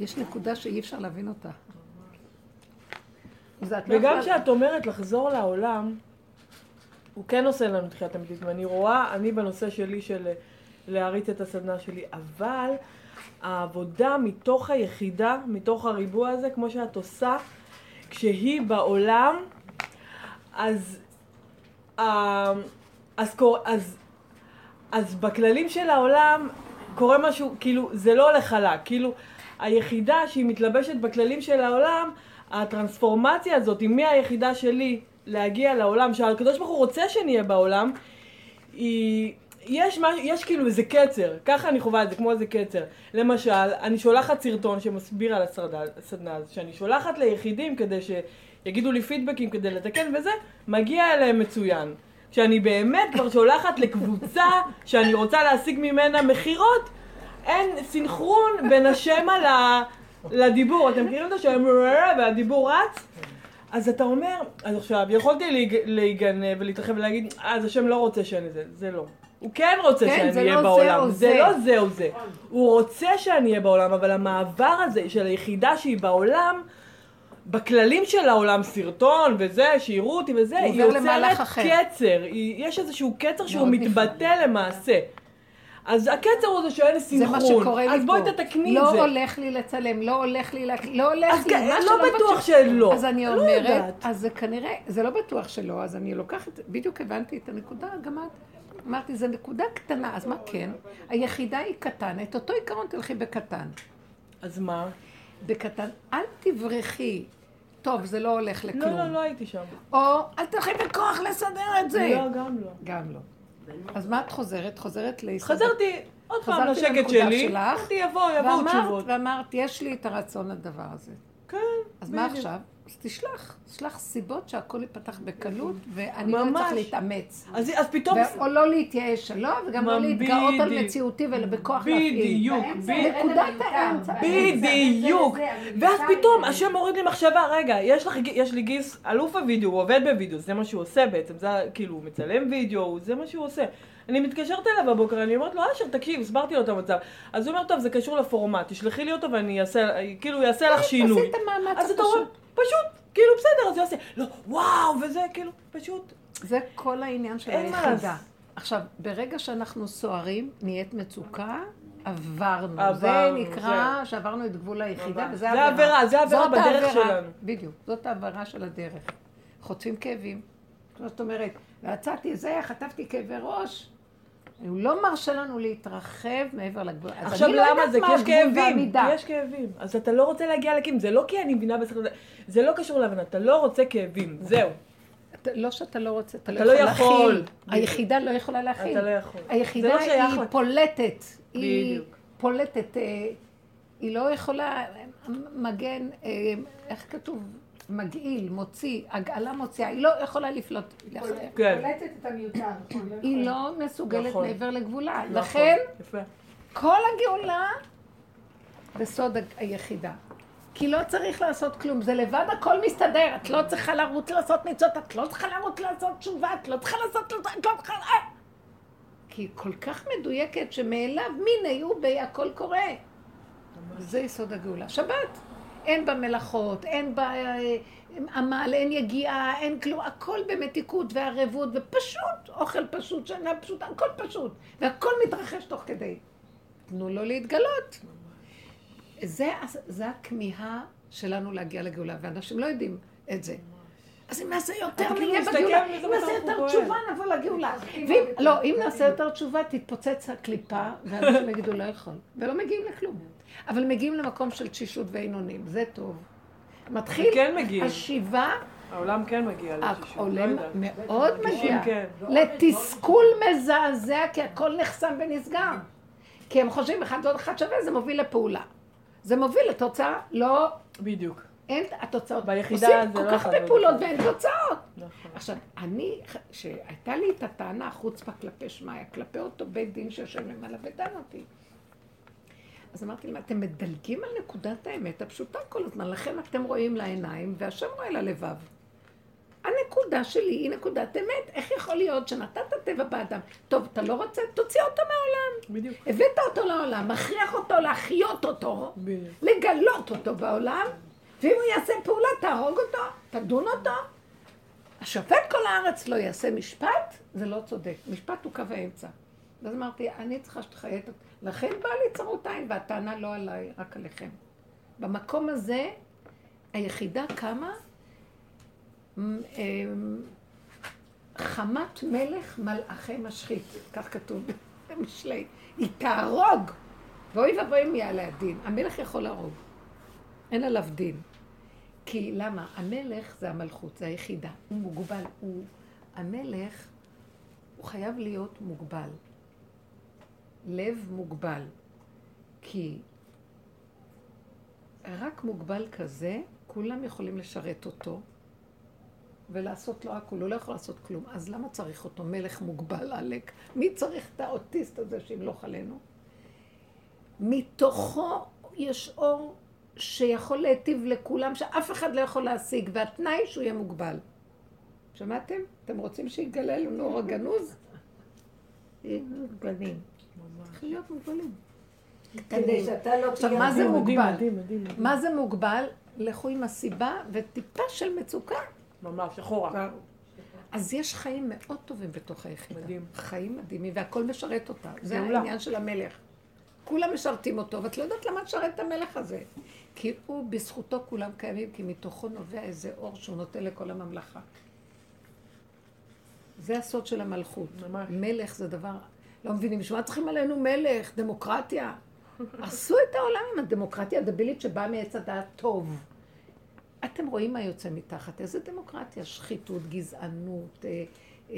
יש נקודה שאי אפשר להבין אותה. לא וגם כשאת אומרת לחזור לעולם, הוא כן עושה לנו תחיית אמיתית, ואני רואה, אני בנושא שלי של להריץ את הסדנה שלי, אבל העבודה מתוך היחידה, מתוך הריבוע הזה, כמו שאת עושה, כשהיא בעולם, אז, אה, אז, קור- אז, אז בכללים של העולם קורה משהו, כאילו, זה לא הולך חלק, כאילו, היחידה שהיא מתלבשת בכללים של העולם, הטרנספורמציה הזאת, מהיחידה שלי להגיע לעולם, שהקדוש ברוך הוא רוצה שנהיה בעולם, היא... יש, מה, יש כאילו איזה קצר, ככה אני חווה את זה, כמו איזה קצר. למשל, אני שולחת סרטון שמסביר על הסדנה הזאת, שאני שולחת ליחידים כדי שיגידו לי פידבקים כדי לתקן וזה, מגיע אליהם מצוין. כשאני באמת כבר שולחת לקבוצה שאני רוצה להשיג ממנה מכירות, אין סינכרון בין השם על ה... לדיבור. אתם מכירים את השם והדיבור רץ? אז אתה אומר, אז עכשיו, יכולתי להיג- להיגנב ולהתרחב ולהגיד, אה, אז השם לא רוצה שאני זה, זה לא. הוא כן רוצה כן, שאני אהיה לא בעולם, זה זה. לא זה או זה. הוא רוצה שאני אהיה בעולם, אבל המעבר הזה של היחידה שהיא בעולם, בכללים של העולם, סרטון וזה, שיראו אותי וזה, היא יוצרת. קצר, היא, יש איזשהו קצר שהוא מאוד נפלא. מתבטא למעשה. אז הקצר הוא זה שאין זה סינכרון. מה שקורה לי פה. אז בואי תתקני לא את זה. הולך לי לצלם, לא הולך לי, להק- לא הולך אז לי, מה לא בטוח. שלא. אז אני לא אומרת, יודעת. אז זה כנראה, זה לא בטוח שלא, אז אני לוקחת, בדיוק הבנתי את הנקודה, גם את. אמרתי, זו נקודה קטנה, אז מה כן? היחידה היא קטן, את אותו עיקרון תלכי בקטן. אז מה? בקטן, אל תברחי. טוב, זה לא הולך לא, לכלום. לא, לא הייתי שם. או אל תלכי בכוח לסדר את זה. לא, גם לא. גם לא. אז מה את חוזרת? חוזרת להסתדר. חזרתי עוד פעם לשקט שלי. אמרתי, יבוא, יבואו ואמרת, תשובות. ואמרת, יש לי את הרצון לדבר הזה. כן, אז מה. עכשיו? אז תשלח, תשלח סיבות שהכל ייפתח בקלות, ואני לא. צריך להתאמץ. אז אז פתאום... ו- או לא להתייאש שלא, וגם לא להתגאות על. מציאותי ובכוח להפעיל. בדיוק, בדיוק. נקודת האמצע. בדיוק. ואז פתאום השם מוריד לי מחשבה, רגע, יש, לך, יש לי גיס אלוף הווידאו, הוא עובד בווידאו, זה מה שהוא עושה בעצם, זה כאילו, הוא מצלם וידאו, זה מה שהוא עושה. אני מתקשרת אליו בבוקר, אני אומרת לו, אשר, תקשיב, הסברתי לו את המצב. אז הוא אומר, טוב, זה קשור לפורמט, תשלחי לי אותו ואני אעשה, כאילו, יעשה לך שינוי. עשית מאמץ אז אתה רואה, הפשוט. פשוט, כאילו, בסדר, אז יעשה, לא, וואו, וזה, כאילו, פשוט. זה כל העניין של היחידה. עכשיו, ברגע שאנחנו סוערים, נהיית מצוקה, עברנו. עברנו, זה נקרא שעברנו את גבול היחידה, ממש. וזה זה עבירה. עבירה, זה עבירה זאת בדרך העבירה. שלנו. בדיוק, זאת העבירה של הדרך. חוטפים כאבים. שאת אומרת, ויצאתי זה, חטפתי כאבי ראש. הוא לא מרשה לנו להתרחב מעבר לגבול. עכשיו לא למה זה? כי יש כאבים, יש כאבים. אז אתה לא רוצה להגיע לכאבים, זה לא כי אני מבינה בסדר, זה לא קשור להבנה, אתה לא רוצה כאבים, זהו. לא שאתה לא רוצה, אתה אתה לא לא יכול. להכיל. היחידה לא יכולה להכיל. אתה לא יכול. היחידה לא היא. פולטת. היא. פולטת. אה, היא לא יכולה, מגן, אה, איך כתוב? מגעיל, מוציא, הגעלה מוציאה, היא לא יכולה לפלוט. כן. קולטת את המיותר, נכון. היא יכולה. לא מסוגלת נכון. מעבר לגבולה. נכון, לכן. כל הגאולה בסוד היחידה. כי לא צריך לעשות כלום, זה לבד הכל מסתדר, את לא צריכה לרוץ לעשות מצוות, את לא צריכה לרוץ לעשות תשובה, את לא צריכה לעשות, את לא צריכה... אה! כי היא כל כך מדויקת שמאליו מיני הוא בי הכל קורה. זה יסוד הגאולה. שבת, אין בה מלאכות, אין בה עמל, אין יגיעה, אין כלום, הכל במתיקות וערבות ופשוט, אוכל פשוט, שנה פשוט, הכל פשוט, והכל מתרחש תוך כדי. תנו לו להתגלות. זה, זה הכמיהה שלנו להגיע לגאולה, ואנשים לא יודעים את זה. אז אם נעשה יותר, כאילו נהיה מסתכל בגאולה. אם נעשה יותר תשובה. נבוא לגאולה. לא, אם נעשה יותר תשובה, תתפוצץ הקליפה, ואנשים יגידו, לא יכול. ולא מגיעים לכלום. אבל מגיעים למקום של תשישות ועינונים, זה טוב. מתחיל כן. השיבה, העולם כן מגיע לתשישות, לא העולם יודעת. מאוד מגיע. כן. לתסכול מזעזע, כי הכל נחסם ונסגר. כי הם חושבים אחד ועוד אחד שווה, זה מוביל לפעולה. זה מוביל לתוצאה, לא, בדיוק. אין התוצאות. ביחידה עושים זה כל לא כך אחד הרבה ועוד פעולות. ואין תוצאות. נכון. עכשיו, אני, שהייתה לי את הטענה, חוצפה כלפי שמיא, כלפי אותו בית דין שיושב למעלה ודן אותי. אז אמרתי להם, אתם מדלגים על נקודת האמת הפשוטה כל הזמן, לכן אתם רואים לעיניים והשם רואה ללבב. הנקודה שלי היא נקודת אמת. איך יכול להיות שנתת טבע באדם? טוב, אתה לא רוצה? תוציא אותו מהעולם. בדיוק. הבאת אותו לעולם, מכריח אותו להחיות אותו, בדיוק. לגלות אותו בעולם, ואם הוא יעשה פעולה, תהרוג אותו, תדון אותו. השופט כל הארץ לא יעשה משפט, זה לא צודק. משפט הוא קו האמצע. ואז אמרתי, אני צריכה שתחיה את... לכן באה לי צרות עין, והטענה לא עליי, רק עליכם. במקום הזה, היחידה קמה, אמ, חמת מלך מלאכי משחית, כך כתוב במשלי. היא תהרוג, ואוי ואבוי אם יעלה הדין. המלך יכול להרוג, אין עליו דין. כי למה? המלך זה המלכות, זה היחידה. הוא מוגבל. הוא... המלך, הוא חייב להיות מוגבל. לב מוגבל. כי רק מוגבל כזה, כולם יכולים לשרת אותו ולעשות לו הכול. הוא לא יכול לעשות כלום. אז למה צריך אותו? מלך מוגבל, עלק. מי צריך את האוטיסט הזה שימלוך עלינו? מתוכו יש אור שיכול להיטיב לכולם, שאף אחד לא יכול להשיג, והתנאי שהוא יהיה מוגבל. שמעתם? אתם רוצים שיגלה לנו אור הגנוז? מוגבלים. צריכים להיות מוגבלים. כדי שאתה לא עכשיו, תהיה... מה זה מוגבל? מה זה מוגבל? לכו עם הסיבה וטיפה של מצוקה. ממש, אחורה. אז יש חיים מאוד טובים בתוך היחידה. מדהים. חיים מדהימים, והכל משרת אותה. זה. העניין של המלך. כולם משרתים אותו, ואת לא יודעת למה את שרת את המלך הזה. כי הוא, בזכותו כולם קיימים, כי מתוכו נובע איזה אור שהוא נותן לכל הממלכה. זה הסוד של המלכות. ממש. מלך זה דבר... לא מבינים, בשביל מה צריכים עלינו מלך? דמוקרטיה? עשו את העולם עם הדמוקרטיה הדבילית שבאה מעץ הדעת טוב. אתם רואים מה יוצא מתחת, איזה דמוקרטיה? שחיתות, גזענות, אה, אה,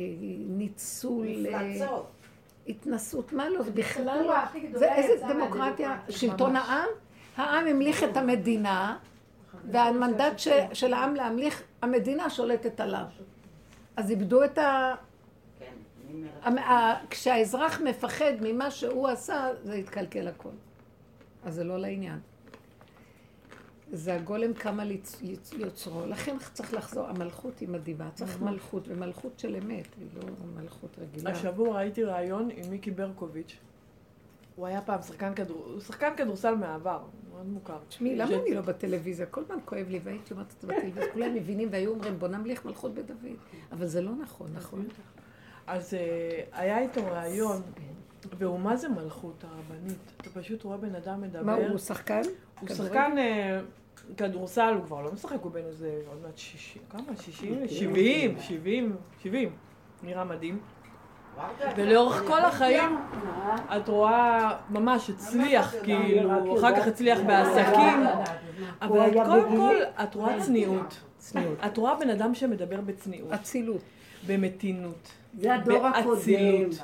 ניצול, אה, מפלצות. התנסות, מה לא, זה בכלל לא, זה איזה דמוקרטיה. שלטון. העם, העם המליך את המדינה, והמנדט ש- של העם להמליך, המדינה שולטת עליו. אז איבדו את ה... כן, אני אומרת. המ- ה- כשהאזרח מפחד ממה שהוא עשה, זה יתקלקל הכל. אז זה לא לעניין. זה הגולם קם על יצ- יצ- יוצרו. לכן צריך לחזור, המלכות היא מדהימה. צריך מלכות, ומלכות של אמת, היא לא מלכות רגילה. השבוע ראיתי ראיון עם מיקי ברקוביץ'. הוא היה פעם שחקן כדור... הוא שחקן כדורסל מהעבר, מאוד מוכר. תשמעי, למה אני לא בטלוויזיה? כל פעם כואב לי, והייתי אומרת את זה בטלוויזיה, כולם מבינים והיו אומרים, בוא נמליך מלכות בדוד. אבל זה לא נכון, נכון? אז אה, היה איתו ראיון, והוא מה זה מלכות הרבנית? אתה פשוט רואה בן אדם מדבר. מה, הוא שחקן? הוא? שחקן אה, כדורסל, הוא כבר לא משחק, הוא בן איזה, עוד מעט 60, כמה? 60? 70, 70, 70. נראה מדהים. ולאורך כל החיים את רואה ממש הצליח, כאילו, אחר כך הצליח בעסקים, אבל קודם כל את רואה צניעות. צניעות. את רואה בן אדם שמדבר בצניעות, אצילות. במתינות, זה הדור הקודם. באצילות,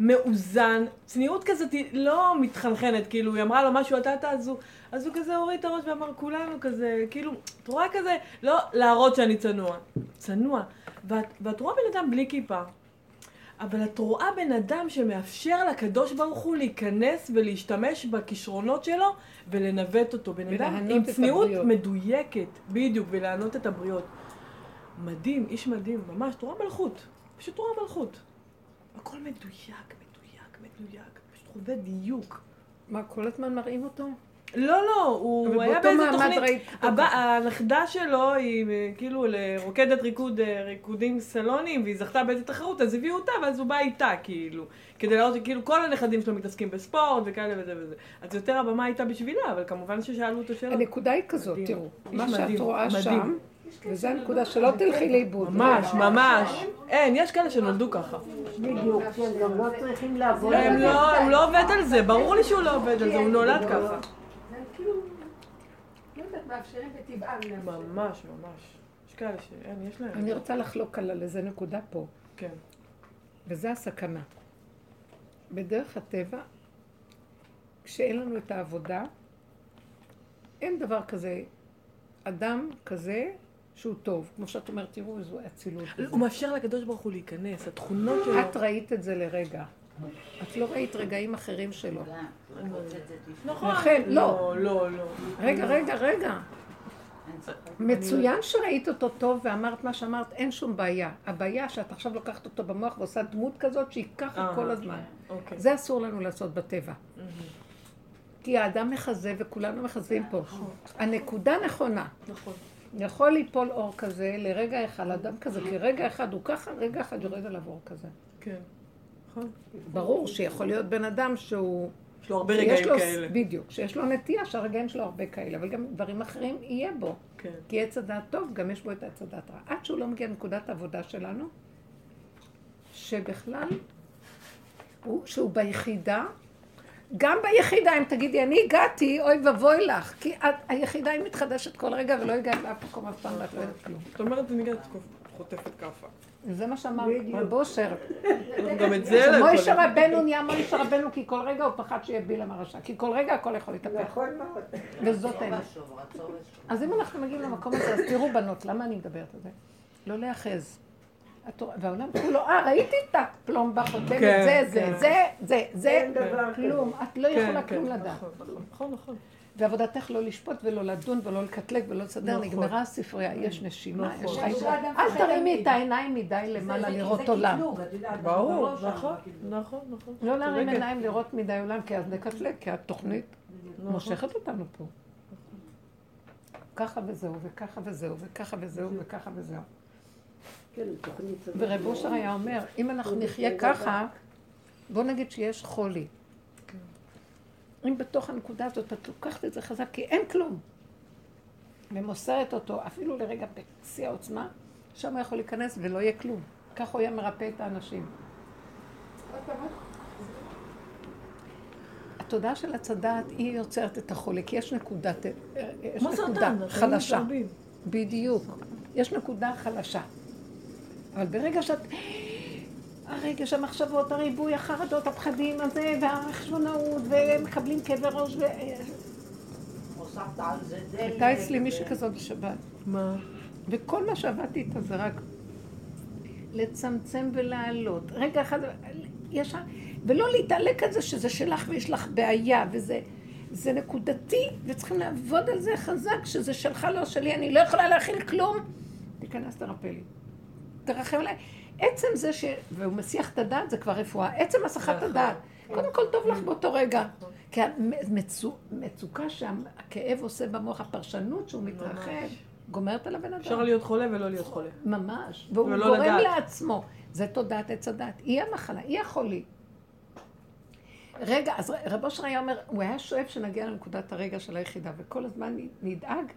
מאוזן, צניעות כזאת היא לא מתחנחנת, כאילו היא אמרה לו משהו, אתה אתה, אז הוא, אז הוא כזה הוריד את הראש ואמר כולנו כזה, כאילו, את רואה כזה, לא להראות שאני צנוע, צנוע, ואת, ואת רואה בן אדם בלי כיפה, אבל את רואה בן אדם שמאפשר לקדוש ברוך הוא להיכנס ולהשתמש בכישרונות שלו ולנווט אותו. בן אדם עם צניעות הבריות. מדויקת, בדיוק, ולענות את הבריות. מדהים, איש מדהים, ממש, את רואה מלכות. פשוט רואה מלכות. הכל מדויק, מדויק, מדויק. פשוט חווה דיוק. מה, כל הזמן מראים אותו? לא, לא, הוא היה באיזה תוכנית. הבא-. הנכדה שלו היא אה, כאילו רוקדת ריקוד, אה, ריקודים סלונים, והיא זכתה באיזה תחרות, אז הביאו אותה, ואז הוא בא איתה, כאילו. כדי להראות שכאילו כל הנכדים שלו מתעסקים בספורט וכאלה וזה וזה. אז יותר הבמה הייתה בשבילה, אבל כמובן ששאלו אותו שאלות. הנקודה היא כזאת, מדהים. תראו, מה שאת מדהים, רואה מדהים. שם, וזו הנקודה שלא תלכי לאיבוד. ממש, ממש. אין, יש כאלה שנולדו ככה. בדיוק, כן, גם לא צריכים לעבוד הם על זה. לא, הוא לא עובד על זה, ברור לי שהוא לא עובד על זה, הוא נולד ככה. זה כאילו, לא יודעת, מאפשרים בטבעם. ממש, ממש. יש כאלה שאין, יש להם. אני רוצה לחלוק על איזה נקודה פה, כן. וזה הסכנה. בדרך הטבע, כשאין לנו את העבודה, אין דבר כזה, אדם כזה שהוא טוב. כמו שאת אומרת, תראו איזו אצילות. הוא מאפשר לקדוש ברוך הוא להיכנס, התכונות שלו. את ראית את זה לרגע. את לא ראית רגעים אחרים שלו. נכון. לכן, לא, לא, לא. רגע, רגע, רגע. מצוין שראית אותו טוב ואמרת מה שאמרת, אין שום בעיה. הבעיה שאת עכשיו לוקחת אותו במוח ועושה דמות כזאת שהיא ככה אה, כל הזמן. אוקיי. זה אסור לנו לעשות בטבע. כי האדם מחזה וכולנו מחזים פה. הנקודה נכונה. נכון. יכול ליפול אור כזה לרגע אחד, אדם כזה, כי רגע אחד הוא ככה, רגע אחד יורד עליו אור כזה. כן. נכון. ברור שיכול להיות בן אדם שהוא... יש לו הרבה רגעים לו- כאלה. בדיוק, שיש לו נטייה שהרגעים שלו הרבה כאלה, אבל גם דברים אחרים יהיה בו. כן. כי עץ הדעת טוב, גם יש בו את עץ הדעת רע. עד שהוא לא מגיע לנקודת העבודה שלנו, שבכלל, הוא, שהוא ביחידה, גם ביחידה, אם תגידי, אני הגעתי, אוי ואבוי לך, כי את, היחידה היא מתחדשת כל רגע ולא הגעת לאף מקום אף פעם ואת לא יודעת כלום. זאת אומרת, אני גם חוטפת כאפה. זה מה שאמר רב אושר. גם את זה לא. מוישה רבנו נהיה מוישה רבנו כי כל רגע הוא פחד שיהיה בלעם הרשע, כי כל רגע הכל יכול להתהפך. נכון מאוד. וזאת האמת. אז אם אנחנו מגיעים למקום הזה, אז תראו בנות, למה אני מדברת על זה? לא להיאחז. התורה- והעולם כולו, אה, ראיתי את הפלומבה חותמת, כן, זה, זה, כן. זה, זה, זה, אין דבר כלום. את לא כן, יכולה כלום לדעת. נכון, נכון, נכון, נכון. ועבודתך לא לשפוט ולא לדון ולא לקטלג ולא לסדר, נכון. נגמרה הספרייה, יש נשימה, נכון. יש זה חיים. אל תרימי. את העיניים מדי למעלה זה- לראות זה עולם. ברור, שם, נכון, כאילו. נכון, נכון. לא להרים. עיניים לראות מדי עולם, כי אז נקטלג, כי התוכנית נכון. מושכת אותנו פה. ככה וזהו, וככה וזהו, וככה וזהו, וככה וזהו. כן. ורב אושר היה אומר, אם אנחנו נחיה ככה, בוא נגיד שיש חולי. אם בתוך הנקודה הזאת את לוקחת את זה חזק, כי אין כלום, ומוסרת אותו אפילו לרגע בשיא העוצמה, שם הוא יכול להיכנס ולא יהיה כלום. כך הוא היה מרפא את האנשים. התודעה של הדעת היא יוצרת את החולי, כי יש נקודת, יש נקודה חלשה. בדיוק. יש נקודה חלשה. אבל ברגע שאת... הרגש, המחשבות, הריבוי, החרדות, הפחדים הזה, והחשבונאות, ומקבלים כאבי ראש, ו... הוספת על זה דלק. הייתה אצלי מישהי כזאת בשבת, מה? וכל מה שעבדתי איתה זה רק לצמצם ולהעלות. רגע אחד, ישר, ולא להתעלק על זה שזה שלך ויש לך בעיה, וזה... זה נקודתי, וצריכים לעבוד על זה חזק, שזה שלך, לא שלי, אני לא יכולה להכיל כלום. תיכנס, תרפא לי. תרחם עליי. עצם זה ש... והוא מסיח את הדעת, זה כבר רפואה. עצם הסחת נכון. הדעת. קודם כל טוב לך באותו רגע. כי המצוקה שהכאב עושה במוח, הפרשנות שהוא מתרחב. גומרת על הבן אפשר אדם. להיות חולה ולא להיות חולה. ממש. והוא גורם. לעצמו. זה תודעת עץ הדת. היא המחלה, היא החולי. רגע, אז רב אושר היה אומר, הוא היה שואף שנגיע לנקודת הרגע של היחידה, וכל הזמן נדאג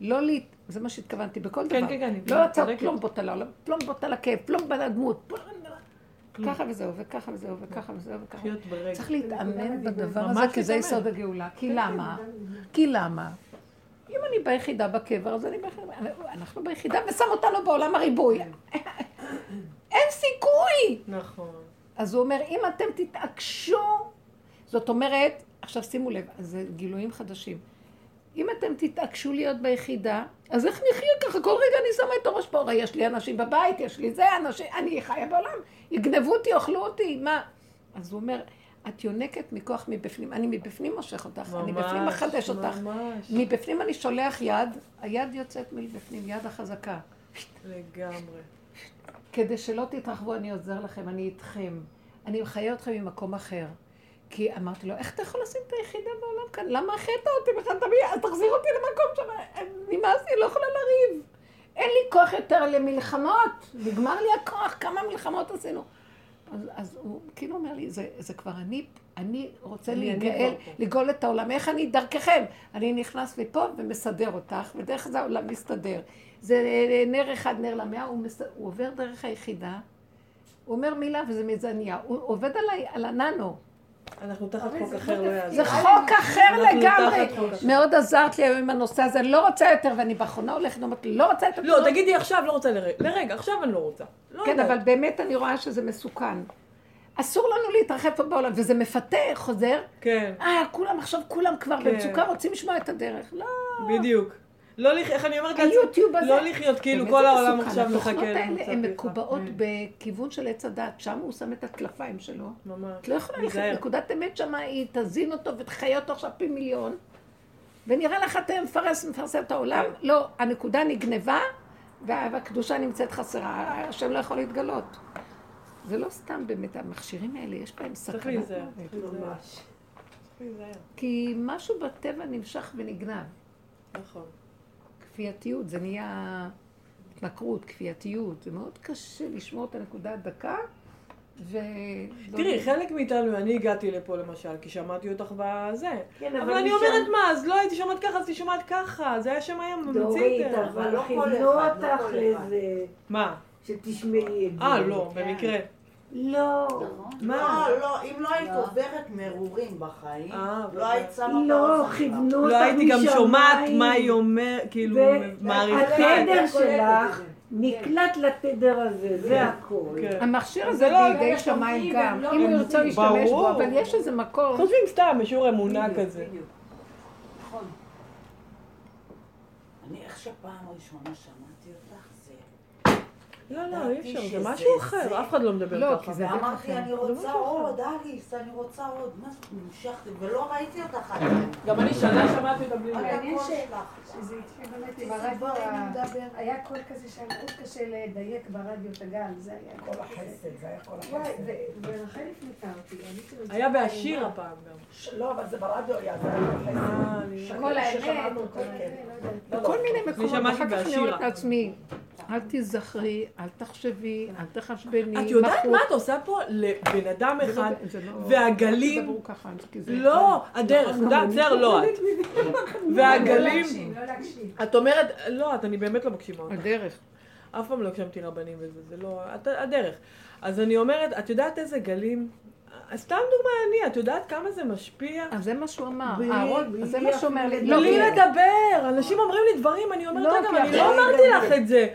לא ל... זה מה שהתכוונתי, בכל כן, דבר. כן, כן, אני לא לצאת צודקת. פלומבות על העולם, פלומבות על הכאב, פלומבות על הדמות. ככה וזהו, וככה וזהו, וככה וזהו, וככה. צריך להתאמן בדבר הזה, ממש כי זה. יסוד הגאולה. כי למה? כי למה? אם אני ביחידה בקבר, אז אני ביחידה. אנחנו ביחידה ושם אותנו בעולם הריבוי. אין סיכוי! נכון. אז הוא אומר, אם אתם תתעקשו, זאת אומרת, עכשיו שימו לב, אז זה גילויים חדשים. אם אתם תתעקשו להיות ביחידה, אז איך נחיה ככה? כל רגע אני שמה את הראש פה, הרי יש לי אנשים בבית, יש לי זה, אנשים, אני חיה בעולם, יגנבו אותי, יאכלו אותי, מה? אז הוא אומר, את יונקת מכוח מבפנים, אני מבפנים מושך אותך, אני בפנים ממש, מחדש אותך. ממש. מבפנים אני שולח יד, היד יוצאת מבפנים, יד החזקה. לגמרי. כדי שלא תתרחבו, אני עוזר לכם, אני איתכם. אני מחיה אתכם ממקום אחר. כי אמרתי לו, איך אתה יכול לשים את היחידה בעולם כאן? למה החטא אותי בכלל? תביא, אז תחזיר אותי למקום שם. נמאס לי, לא יכולה לריב. אין לי כוח יותר למלחמות. נגמר לי הכוח, כמה מלחמות עשינו. אז, אז הוא כאילו אומר לי, זה, זה כבר אני, אני רוצה להיגאל. לגאול את העולם. איך אני דרככם? אני נכנס מפה ומסדר אותך, ודרך זה העולם מסתדר. זה נר אחד, נר למאה, הוא, מס... הוא עובר דרך היחידה, הוא אומר מילה וזה מזניה, הוא עובד עליי, על הננו. אנחנו תחת חוק זה אחר, חוק לא. יעזור. זה חוק אחר לגמרי. מאוד עזרת לי היום עם הנושא הזה, לא רוצה יותר, ואני באחרונה הולכת ואומרת לי, לא רוצה יותר. לא, תגידי עכשיו, לא רוצה לרגע. לרגע, עכשיו אני לא רוצה. לא כן. אבל באמת אני רואה שזה מסוכן. אסור לנו להתרחב פה בעולם, וזה מפתה, חוזר. כן, אה, כולם עכשיו, כולם כבר כן. במצוקה, רוצים לשמוע את הדרך. לא. בדיוק. לא לח... איך אני אומרת לעצמי? היוטיוב הזה. לא לחיות כאילו כל העולם. עכשיו מחכה התוכנות האלה הן. מקובעות כן. בכיוון של עץ הדת, שם הוא שם את הטלפיים שלו. ממש. את לא יכולה ללכת. נקודת אמת שמה היא תזין אותו ותחיה אותו עכשיו פי מיליון. ונראה לך אתה מפרס, מפרסם את העולם? כן. לא, הנקודה נגנבה וה- והקדושה נמצאת חסרה, השם לא יכול להתגלות. זה לא סתם באמת, המכשירים האלה, יש בהם סכנה. צריך להיזהר. ממש. צריך להיזהר. כי משהו בטבע נמשך ונגנב. נכון. כפייתיות, זה נהיה התמכרות, כפייתיות. זה מאוד קשה לשמור את הנקודה הדקה, ו... תראי, חלק מאיתנו, אני הגעתי לפה למשל, כי שמעתי אותך בזה. כן, אבל אני משם- אומרת מה, אז לא הייתי שומעת ככה, אז הייתי שומעת ככה. זה היה שם היה ממציא דורית. אבל לא כל כיוונו אחד, לא אותך כל אחד. לזה, מה? שתשמעי את זה. אה, לא. במקרה. לא. מה? לא, לא, אם לא היית עוברת מרורים בחיים, אה, לא היית שמה לא, כיוונו. אותך לא הייתי גם שומעת משמיים. מה היא אומרת, כאילו, מעריכה. והתדר את זה. שלך נקלט לתדר הזה, זה הכל. כן. המכשיר זה הזה לא- בידי שמיים גם. לא אם הוא. ירצה להשתמש. בו, אבל יש איזה מקום. חושבים סתם, בשיעור אמונה כזה. בדיוק. נכון. אני איך שפעם ראשונה זה... לא, לא, אי אפשר, זה משהו אחר, אף אחד לא מדבר לא, ככה. כי זה- ואמרתי, אחרת. אני רוצה. עוד, אליס, אני רוצה עוד. מה זה, המשכתי, ולא ראיתי אותך עדיין. גם אני שנה שמעתי אותה בלי... מעניין. שזה התחיל באמת עם איזה הרדיו. היה קול כזה שהיה מאוד קשה לדייק ברדיו את הגל, זה היה כל. החסד, זה היה כל החסד. ו- ורחל הפנתה אותי, אני כאילו... היה בהשיר הפעם גם. לא, אבל זה ברדיו היה, זה היה כל אה, כל האמת, כל לא. לא, לא. מיני מקומות, אחר כך אני. אומרת לעצמי, אל תיזכרי, אל תחשבי, אל תחשבני. את יודעת. מה את עושה פה לבן אדם זה לא- אחד, זה לא- והגלים- זה- לא, הדרך, את יודעת, בסדר, לא את. והגלים. את אומרת, לא, את, אני באמת לא מקשיבה אותך. הדרך. אף פעם לא הקשבתי רבנים וזה, זה לא, הדרך. אז אני אומרת, את יודעת איזה גלים? סתם דוגמה אני, את יודעת כמה זה משפיע? אז זה מה שהוא אמר, אהרון, זה מה שהוא אומר לי. לא, בלי לדבר, אנשים אומרים לי דברים, אני אומרת, רגע, אני לא אמרתי. לך את זה.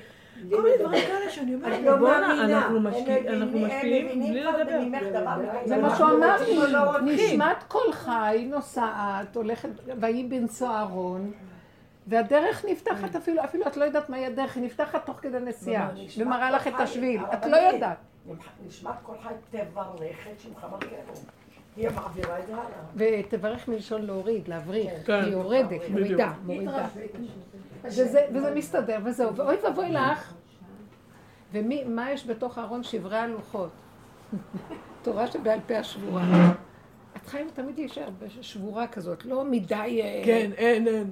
כל מיני. דברים כאלה שאני אומרת, את לא בואנה, מאמינה. אנחנו משפיעים מבינים בלי לדבר. זה. מה שהוא אמר לי, לא. נשמת כל חי נוסעת, הולכת, ויהי בנשוא אהרון, והדרך נפתחת אפילו, אפילו את לא יודעת מהי הדרך, היא נפתחת תוך כדי נסיעה. ומראה לך את השביל, את. לא יודעת. נשמת כל חי תברך את שמך מלכנו. היא מעבירה את זה הלאה. ותברך מלשון להוריד, להבריך. כן. היא יורדת, בדיוק. מורידה, מורידה. וזה, וזה מסתדר, וזהו. ואוי ואבוי לך. ומה יש בתוך הארון? שברי הלוחות. [laughs] תורה שבעל פה השבורה. את חייבת תמיד להישאר שבורה כזאת, לא מדי... אה, כן, אין, אין.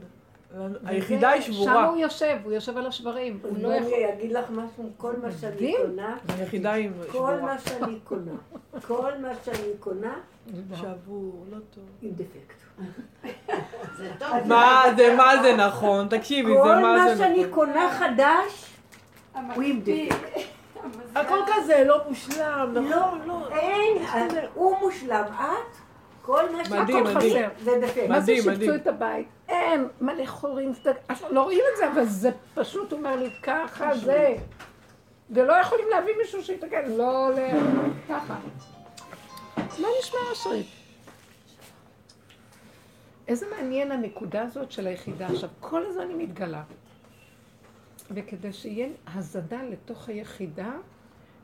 היחידה היא שם שבורה. הוא יושב, הוא יושב על השברים. הוא לא יכול... אני אגיד לך משהו, כל מה שאני. קונה, היחידה היא כל שבורה. מה שאני קונה, כל מה שאני קונה, שבור, לא טוב. עם דפקט. זה טוב. מה זה, מה זה נכון? תקשיבי, זה כל מה מה זה שאני נכון. קונה חדש, הוא דפקט. הכל כזה לא מושלם, לא, נכון? לא. אין, הוא מושלם, את, כל מה שאת מדהים, הכל מדהים. חסר. זה. מה זה. שיפצו את הבית? אין, מלא חורים, לא רואים את זה, אבל זה פשוט, אומר לי, ככה זה. ולא יכולים להביא מישהו שיתקן, לא. ככה. לא נשמע אשרית. איזה מעניין הנקודה הזאת של היחידה. עכשיו, כל הזמן היא מתגלה. וכדי שיהיה הזדה לתוך היחידה,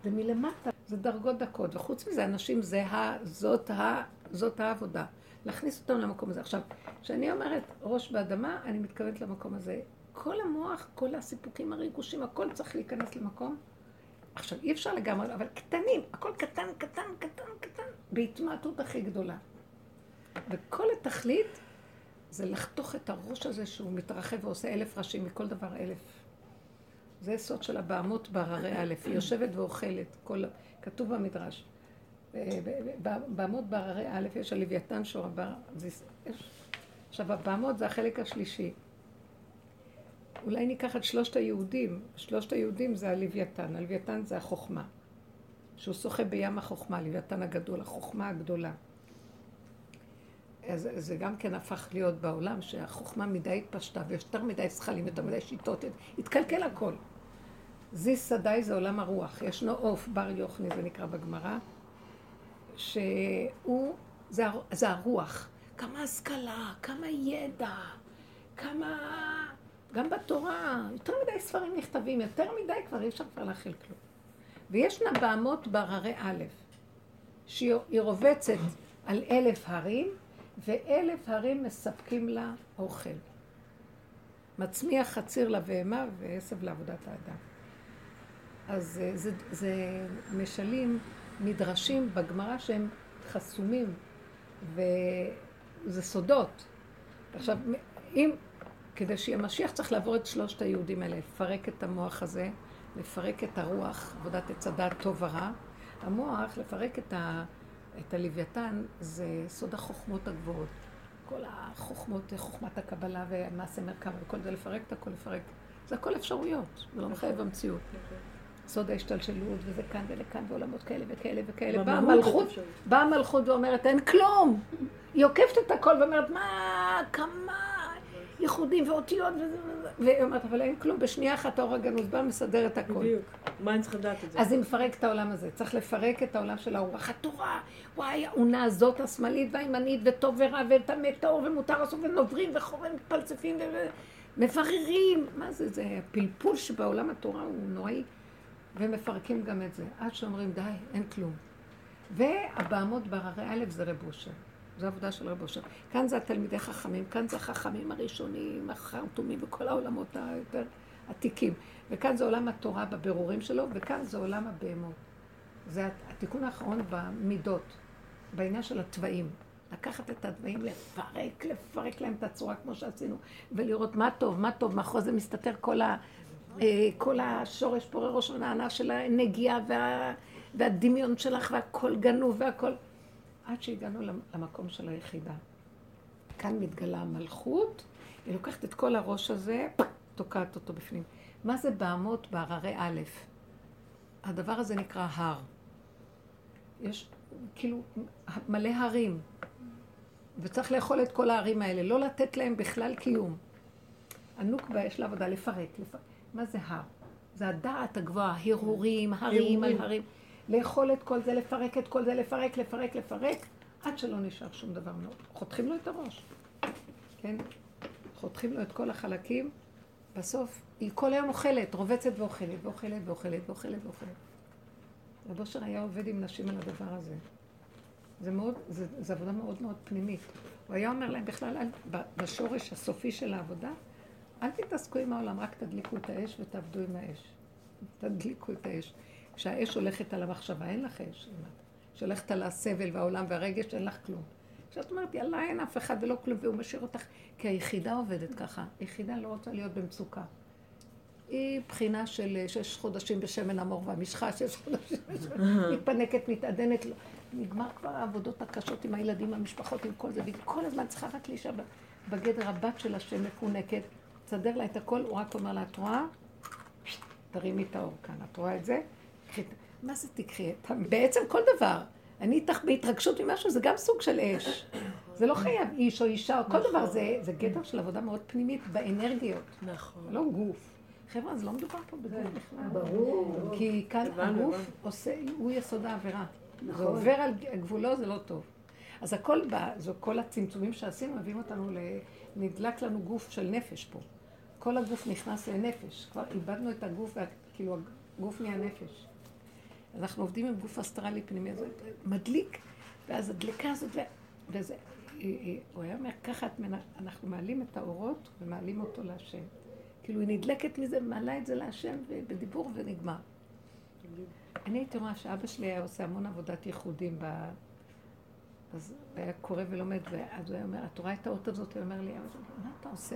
זה מלמטה, זה דרגות דקות. וחוץ מזה, אנשים זה ה... זאת ה... זאת העבודה. להכניס אותם למקום הזה. עכשיו, כשאני אומרת ראש באדמה, אני מתכוונת למקום הזה. כל המוח, כל הסיפוקים, הריגושים, הכל צריך להיכנס למקום. עכשיו, אי אפשר לגמרי, אבל קטנים, הכל קטן, קטן, קטן, קטן, בהתמעטות הכי גדולה. וכל התכלית זה לחתוך את הראש הזה שהוא מתרחב ועושה אלף ראשים, מכל דבר אלף. זה יסוד של הבעמות בהררי א', היא יושבת ואוכלת, כל... כתוב במדרש. ב- בעמות בהררי א', יש הלוויתן שור הבר... עכשיו, הבעמות זה החלק השלישי. אולי ניקח את שלושת היהודים, שלושת היהודים זה הלוויתן, הלוויתן זה החוכמה. שהוא שוחה בים החוכמה, הלוויתן הגדול, החוכמה הגדולה. אז זה גם כן הפך להיות בעולם, שהחוכמה מדי התפשטה, ויש יותר מדי זכלים, יותר מדי שיטות, התקלקל הכל. זיס סדאי זה עולם הרוח. ישנו עוף, בר יוחני, זה נקרא בגמרא, שהוא, זה, זה הרוח. כמה השכלה, כמה ידע, כמה... גם בתורה, יותר מדי ספרים נכתבים, יותר מדי כבר אי אפשר כבר להכיל כלום. וישנה בעמות בהררי א', שהיא היא רובצת על אלף הרים, ואלף הרים מספקים לה אוכל. מצמיח חציר לבהמה ועשב לעבודת האדם. אז אה, זה, זה משלים, מדרשים בגמרא שהם חסומים, וזה סודות. עכשיו, אם, כדי שיהיה משיח צריך לעבור את שלושת היהודים האלה, לפרק את המוח הזה, לפרק את הרוח, עבודת עץ הדעת טוב ורע. המוח, לפרק את, ה, את הלוויתן, זה סוד החוכמות הגבוהות. כל החוכמות, חוכמת הקבלה ומעשה מרכבה וכל זה, לפרק את הכל, לפרק. זה הכל אפשרויות, זה לא מחייב במציאות. סוד ההשתלשלות, וזה כאן ולכאן, ועולמות כאלה וכאלה וכאלה. באה המלכות. באה המלכות ואומרת, אין כלום. היא עוקפת את הכל ואומרת, מה, כמה ייחודים ואותיות, וזה וזה. והיא אומרת, אבל אין כלום, בשנייה אחת האור הגנוז בא, מסדר את הכל. בדיוק. מה אני צריכה לדעת את זה? אז היא מפרקת את העולם הזה. צריך לפרק את העולם של הרוח התורה. וואי, האונה הזאת, השמאלית והימנית, וטוב ורע, וטמא טהור, ומותר לעשות, ונוברים, וחורים, מתפלצפים, ומבררים. מה זה, זה הפלפול שבעולם התורה הוא נוראי. ומפרקים גם את זה. עד שאומרים, די, אין כלום. והבעמות בהררי א' זה רב אושר. זו עבודה של רב אושר. כאן זה התלמידי חכמים, כאן זה החכמים הראשונים, החרטומים וכל העולמות היותר עתיקים. וכאן זה עולם התורה בבירורים שלו, וכאן זה עולם הבהמות. זה התיקון האחרון במידות, בעניין של התוואים. לקחת את התוואים, לפרק, לפרק להם את הצורה כמו שעשינו, ולראות מה טוב, מה טוב, מאחורי זה מסתתר כל, ה, אה, כל השורש פורה ראש ונענה של הנגיעה וה, והדמיון שלך, והכל גנוב והכל... עד שהגענו למקום של היחידה. כאן מתגלה המלכות, היא לוקחת את כל הראש הזה, תוקעת אותו בפנים. מה זה בעמות בהררי א'? הדבר הזה נקרא הר. יש כאילו מלא הרים, וצריך לאכול את כל ההרים האלה, לא לתת להם בכלל קיום. הנוקבה יש לה עבודה לפרק, לפרק. מה זה הר? זה הדעת הגבוהה, הרהורים, הרים על. הרים. לאכול את כל זה, לפרק את כל זה, לפרק, לפרק, לפרק, עד שלא נשאר שום דבר מאוד. חותכים לו את הראש, כן? חותכים לו את כל החלקים, בסוף היא כל היום אוכלת, רובצת ואוכלת, ואוכלת, ואוכלת, ואוכלת, ואוכלת. רב אושר היה עובד עם נשים על הדבר הזה. זה מאוד, זה, זה עבודה מאוד מאוד פנימית. הוא היה אומר להם בכלל, אל, בשורש הסופי של העבודה, אל תתעסקו עם העולם, רק תדליקו את האש ותעבדו עם האש. תדליקו את האש. כשהאש הולכת על המחשבה, אין לך אש. שהולכת על הסבל והעולם והרגש, אין לך כלום. כשאת אומרת, יאללה, אין אף אחד ולא כלום, והוא משאיר אותך, כי היחידה עובדת ככה. היחידה לא רוצה להיות במצוקה. היא בחינה של שש חודשים בשמן המור והמשחה, שש חודשים בשמן, מתפנקת, מתעדנת, לא- נגמר כבר העבודות הקשות עם הילדים, המשפחות, עם כל זה, והיא כל הזמן צריכה רק להישאר בגדר הבת של השם מפונקת, תסדר לה את הכל, הוא רק אומר לה, את רואה? תרימי את האור כאן, את רואה את זה? מה זה תקחי? בעצם כל דבר. אני איתך בהתרגשות ממשהו, זה גם סוג של אש. זה לא חייב איש או אישה, או כל דבר, זה, זה גדר של עבודה מאוד פנימית באנרגיות, נכון. לא גוף. חבר'ה, זה לא מדובר פה בגוף בכלל. ברור. כי כאן הגוף. עושה, הוא יסוד העבירה. זה נכון. עובר על גבולו, זה לא טוב. אז הכל בא, זו כל הצמצומים שעשינו, מביאים אותנו ל... נדלק לנו גוף של נפש פה. כל הגוף נכנס לנפש. כבר איבדנו את הגוף, כאילו הגוף נהיה נפש. אנחנו עובדים עם גוף אסטרלי פנימי, זה מדליק, ואז הדלקה הזאת. וזה... הוא היה אומר, ככה. אנחנו מעלים את האורות ומעלים אותו להשם. כאילו היא נדלקת מזה, מעלה את זה להשם, ובדיבור ונגמר. אני הייתי רואה שאבא שלי היה עושה המון עבודת ייחודים ב... אז היה קורא ולומד, ואז הוא היה אומר, את רואה את האות הזאת? הוא אומר לי, "אבא שלי, מה אתה עושה?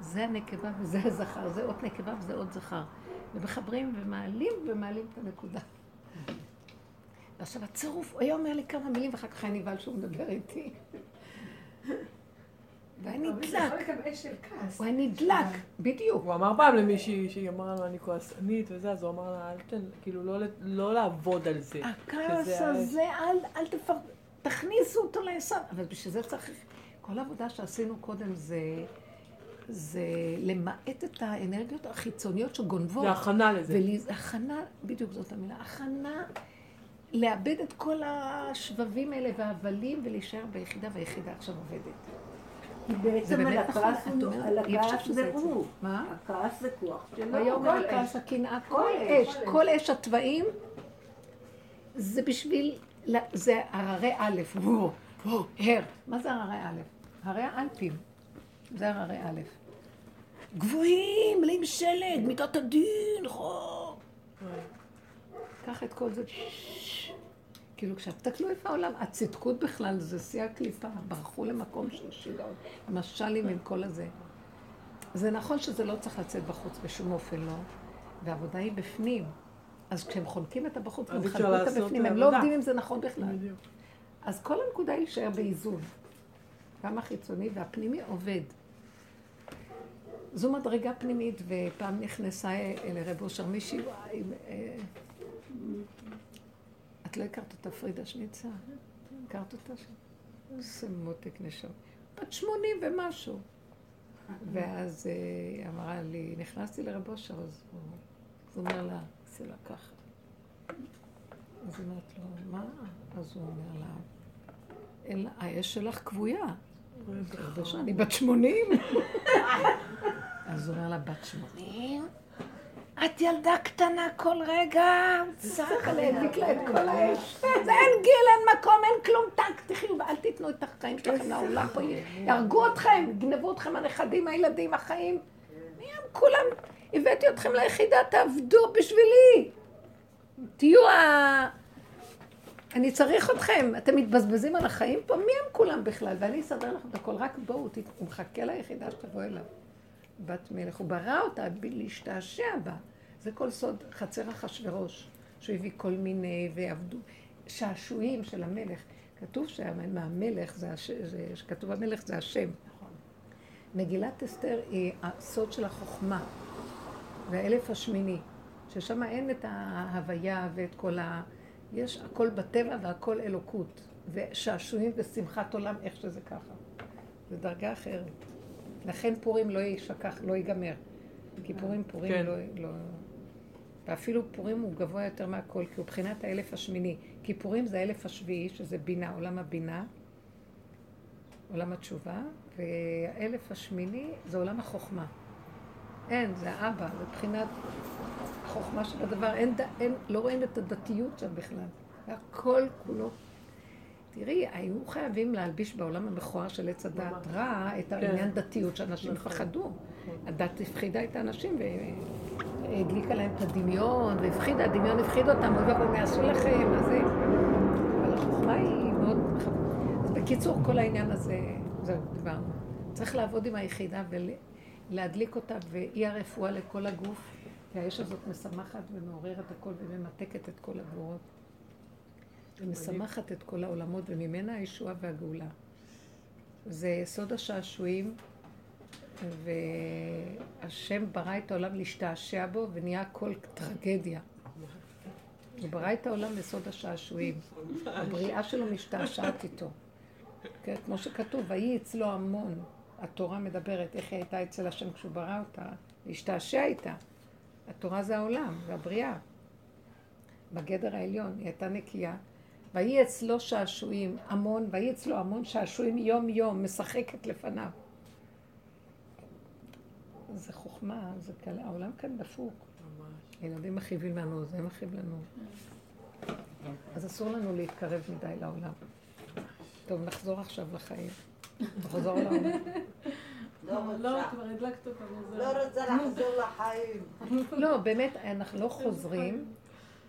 זה הנקבה וזה הזכר, זה אות נקבה וזה אות זכר. ומחברים ומעלים ומעלים את הנקודה. ועכשיו הצירוף, הוא היה אומר לי כמה מילים, ואחר כך היה נבהל שהוא מדבר איתי. והיה נדלק. הוא היה נדלק, בדיוק. הוא אמר פעם למישהי שהיא אמרה לו אני כועסנית וזה, אז הוא אמר לה, אל תן, כאילו לא, לא לעבוד על זה. הכעס הזה, אל, אל תפר... תכניסו אותו ליסוד. אבל בשביל זה צריך... כל העבודה שעשינו קודם זה, זה למעט את האנרגיות החיצוניות שגונבות. זה הכנה לזה. הכנה, בדיוק זאת המילה, הכנה לאבד את כל השבבים האלה וההבלים ולהישאר ביחידה, והיחידה עכשיו עובדת. כי זה בעצם על באמת נכון, הכעס הכעס שזה זה. הוא. מה? הכעס זה כוח שלו. כל על כעס אש. הקנאה, כל אש, כל אש התוואים, זה בשביל, זה הררי א', וואו, הר. מה זה הררי א'? הרי האלפים, זה הררי א'. גבוהים, מלאים שלג, מידת הדין, חור. קח את כל זה. כאילו כשתסתכלו איפה העולם, הצדקות בכלל זה שיא הקליפה, ברחו למקום של שיגעון, משלים עם כל הזה. זה נכון שזה לא צריך לצאת בחוץ בשום אופן, לא. והעבודה היא בפנים. אז כשהם חונקים את הבחוץ, הם חנקו את הבפנים, הם לא. עובדים אם זה נכון בכלל. אז כל הנקודה היא להישאר באיזון. גם החיצוני והפנימי עובד. זו מדרגה פנימית, ופעם נכנסה לרב אושר מישהי, וואי, אה, את לא הכרת אותה, פרידה שניצר? הכרת אותה? איזה מותק נשום. בת שמונים ומשהו. ואז אה, היא אמרה לי, נכנסתי לרב אושר, אז הוא אומר לה, עשה לה ככה. אז היא אומרת לו, מה? אז הוא אומר לה, "אין לה- האש שלך כבויה. אושר, אני בת שמונים. אז הוא אומר לה, בת שמונים? את ילדה קטנה כל רגע, הוא צעק עליה, הדליק לה את כל האש. [laughs] זה אין גיל, אין מקום, אין כלום, טק, תחיו, ואל תיתנו את החיים שלכם לעולם פה, יהרגו אתכם, יגנבו אתכם הנכדים, הילדים, החיים. מי הם כולם? הבאתי אתכם ליחידה, תעבדו בשבילי. תהיו ה... אני צריך אתכם, אתם מתבזבזים על החיים פה, מי הם כולם בכלל? ואני אסדר לכם את הכל, רק בואו, הוא מחכה ליחידה שתבוא אליו. בת מלך, הוא ברא אותה להשתעשע בה. זה כל סוד חצר אחשורוש, שהוא הביא כל מיני ועבדו, שעשועים של המלך. כתוב שהמלך, זה, הש... זה... כתוב המלך זה השם. מגילת אסתר היא הסוד של החוכמה, והאלף השמיני, ששם אין את ההוויה ואת כל ה... יש הכל בטבע והכל אלוקות, ושעשועים ושמחת עולם, איך שזה ככה. זו דרגה אחרת. לכן פורים לא יישכח, לא ייגמר. כי פורים, פורים כן. לא, לא... ואפילו פורים הוא גבוה יותר מהכל, כי הוא בחינת האלף השמיני. כי פורים זה האלף השביעי, שזה בינה, עולם הבינה, עולם התשובה, והאלף השמיני זה עולם החוכמה. אין, זה האבא, זה בחינת החוכמה שבדבר, אין, ד- אין, לא רואים את הדתיות שם בכלל. הכל כולו. תראי, היו חייבים להלביש בעולם המכוער של עץ הדעת. רע את כן. העניין דתיות, שאנשים נכון. פחדו. הדת הפחידה את האנשים והדליקה להם את הדמיון, והפחידה, הדמיון הפחיד אותם, אוי ואבוי, מה יעשו לכם, מה זה... אבל החוכמה היא מאוד... אז בקיצור, כל העניין הזה, זהו, דיברנו. צריך לעבוד עם היחידה ולהדליק אותה, והיא הרפואה לכל הגוף, והאש הזאת משמחת ומעוררת הכל וממתקת את כל הגבורות. ומשמחת את כל העולמות, וממנה הישועה והגאולה. זה יסוד השעשועים, והשם ברא את העולם להשתעשע בו, ונהיה הכל טרגדיה. הוא ברא את העולם לסוד השעשועים. הבריאה שלו משתעשעת איתו. כן, כמו שכתוב, ויהי אצלו המון. התורה מדברת איך היא הייתה אצל השם כשהוא ברא אותה, להשתעשע איתה. התורה זה העולם, והבריאה. בגדר העליון, היא הייתה נקייה. ויהי אצלו שעשועים, המון, ויהי אצלו המון שעשועים יום יום, משחקת לפניו. זה חוכמה, זה כאלה, העולם כאן דפוק. ממש. הילדים מכאיבים לנו, זה מכאיב לנו. אז אסור לנו להתקרב מדי לעולם. טוב, נחזור עכשיו לחיים. נחזור לעולם. לא לא, רוצה. כבר הדלקת אותנו. זה- לא רוצה לחזור לחיים. לא, באמת, אנחנו לא חוזרים.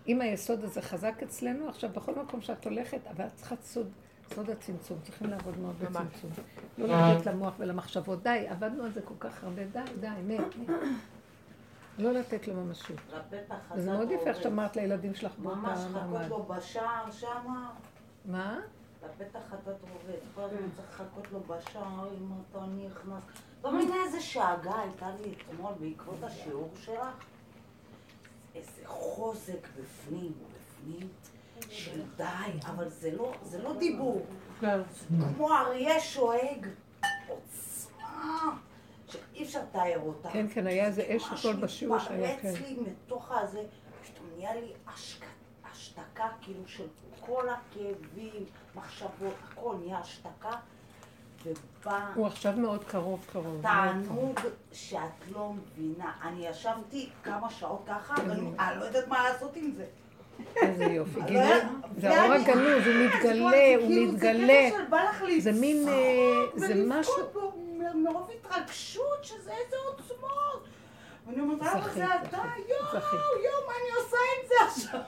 אם היסוד הזה חזק אצלנו, עכשיו בכל מקום שאת הולכת, אבל את צריכה סוד, סוד הצמצום, צריכים לעבוד מאוד. בצמצום. לא לתת למוח ולמחשבות, די, עבדנו על זה כל כך הרבה, די, די, מת. לא לתת לו ממשות. חזק מאוד יפה. שאמרת לילדים שלך באותה ממש. חכות לו בשער שמה. מה? לפתח חטאת עובד. כל הזמן צריך לחכות לו בשער אם אתה נכנס. לא מבינה איזה שאגה הייתה לי אתמול בעקבות השיעור שלך. איזה חוזק בפנים, בפנים, של די, אבל זה לא, זה לא דיבור. כן. כמו אריה שואג, עוצמה, שאי אפשר לתאר אותה. כן, כן, היה איזה אש הכל בשיעור שהיה, כן. מתפרץ לי מתוך הזה, פתאום נהיה לי השק- השתקה כאילו של כל הכאבים, מחשבות, הכל נהיה השתקה, ובא הוא עכשיו מאוד קרוב, קרוב. תענוג שאת לא מבינה. אני ישבתי כמה שעות ככה, ואני אני לא יודעת מה לעשות עם זה. איזה יופי. לא יודע, זה האור הגנוז, הוא אה, מתגלה, הוא כאילו, מתגלה. זה מין, אה, זה משהו... מרוב התרגשות, שזה איזה עוצמות. ואני אומרת, אבא זה אתה, יואו. יואו, מה אני עושה עם זה עכשיו?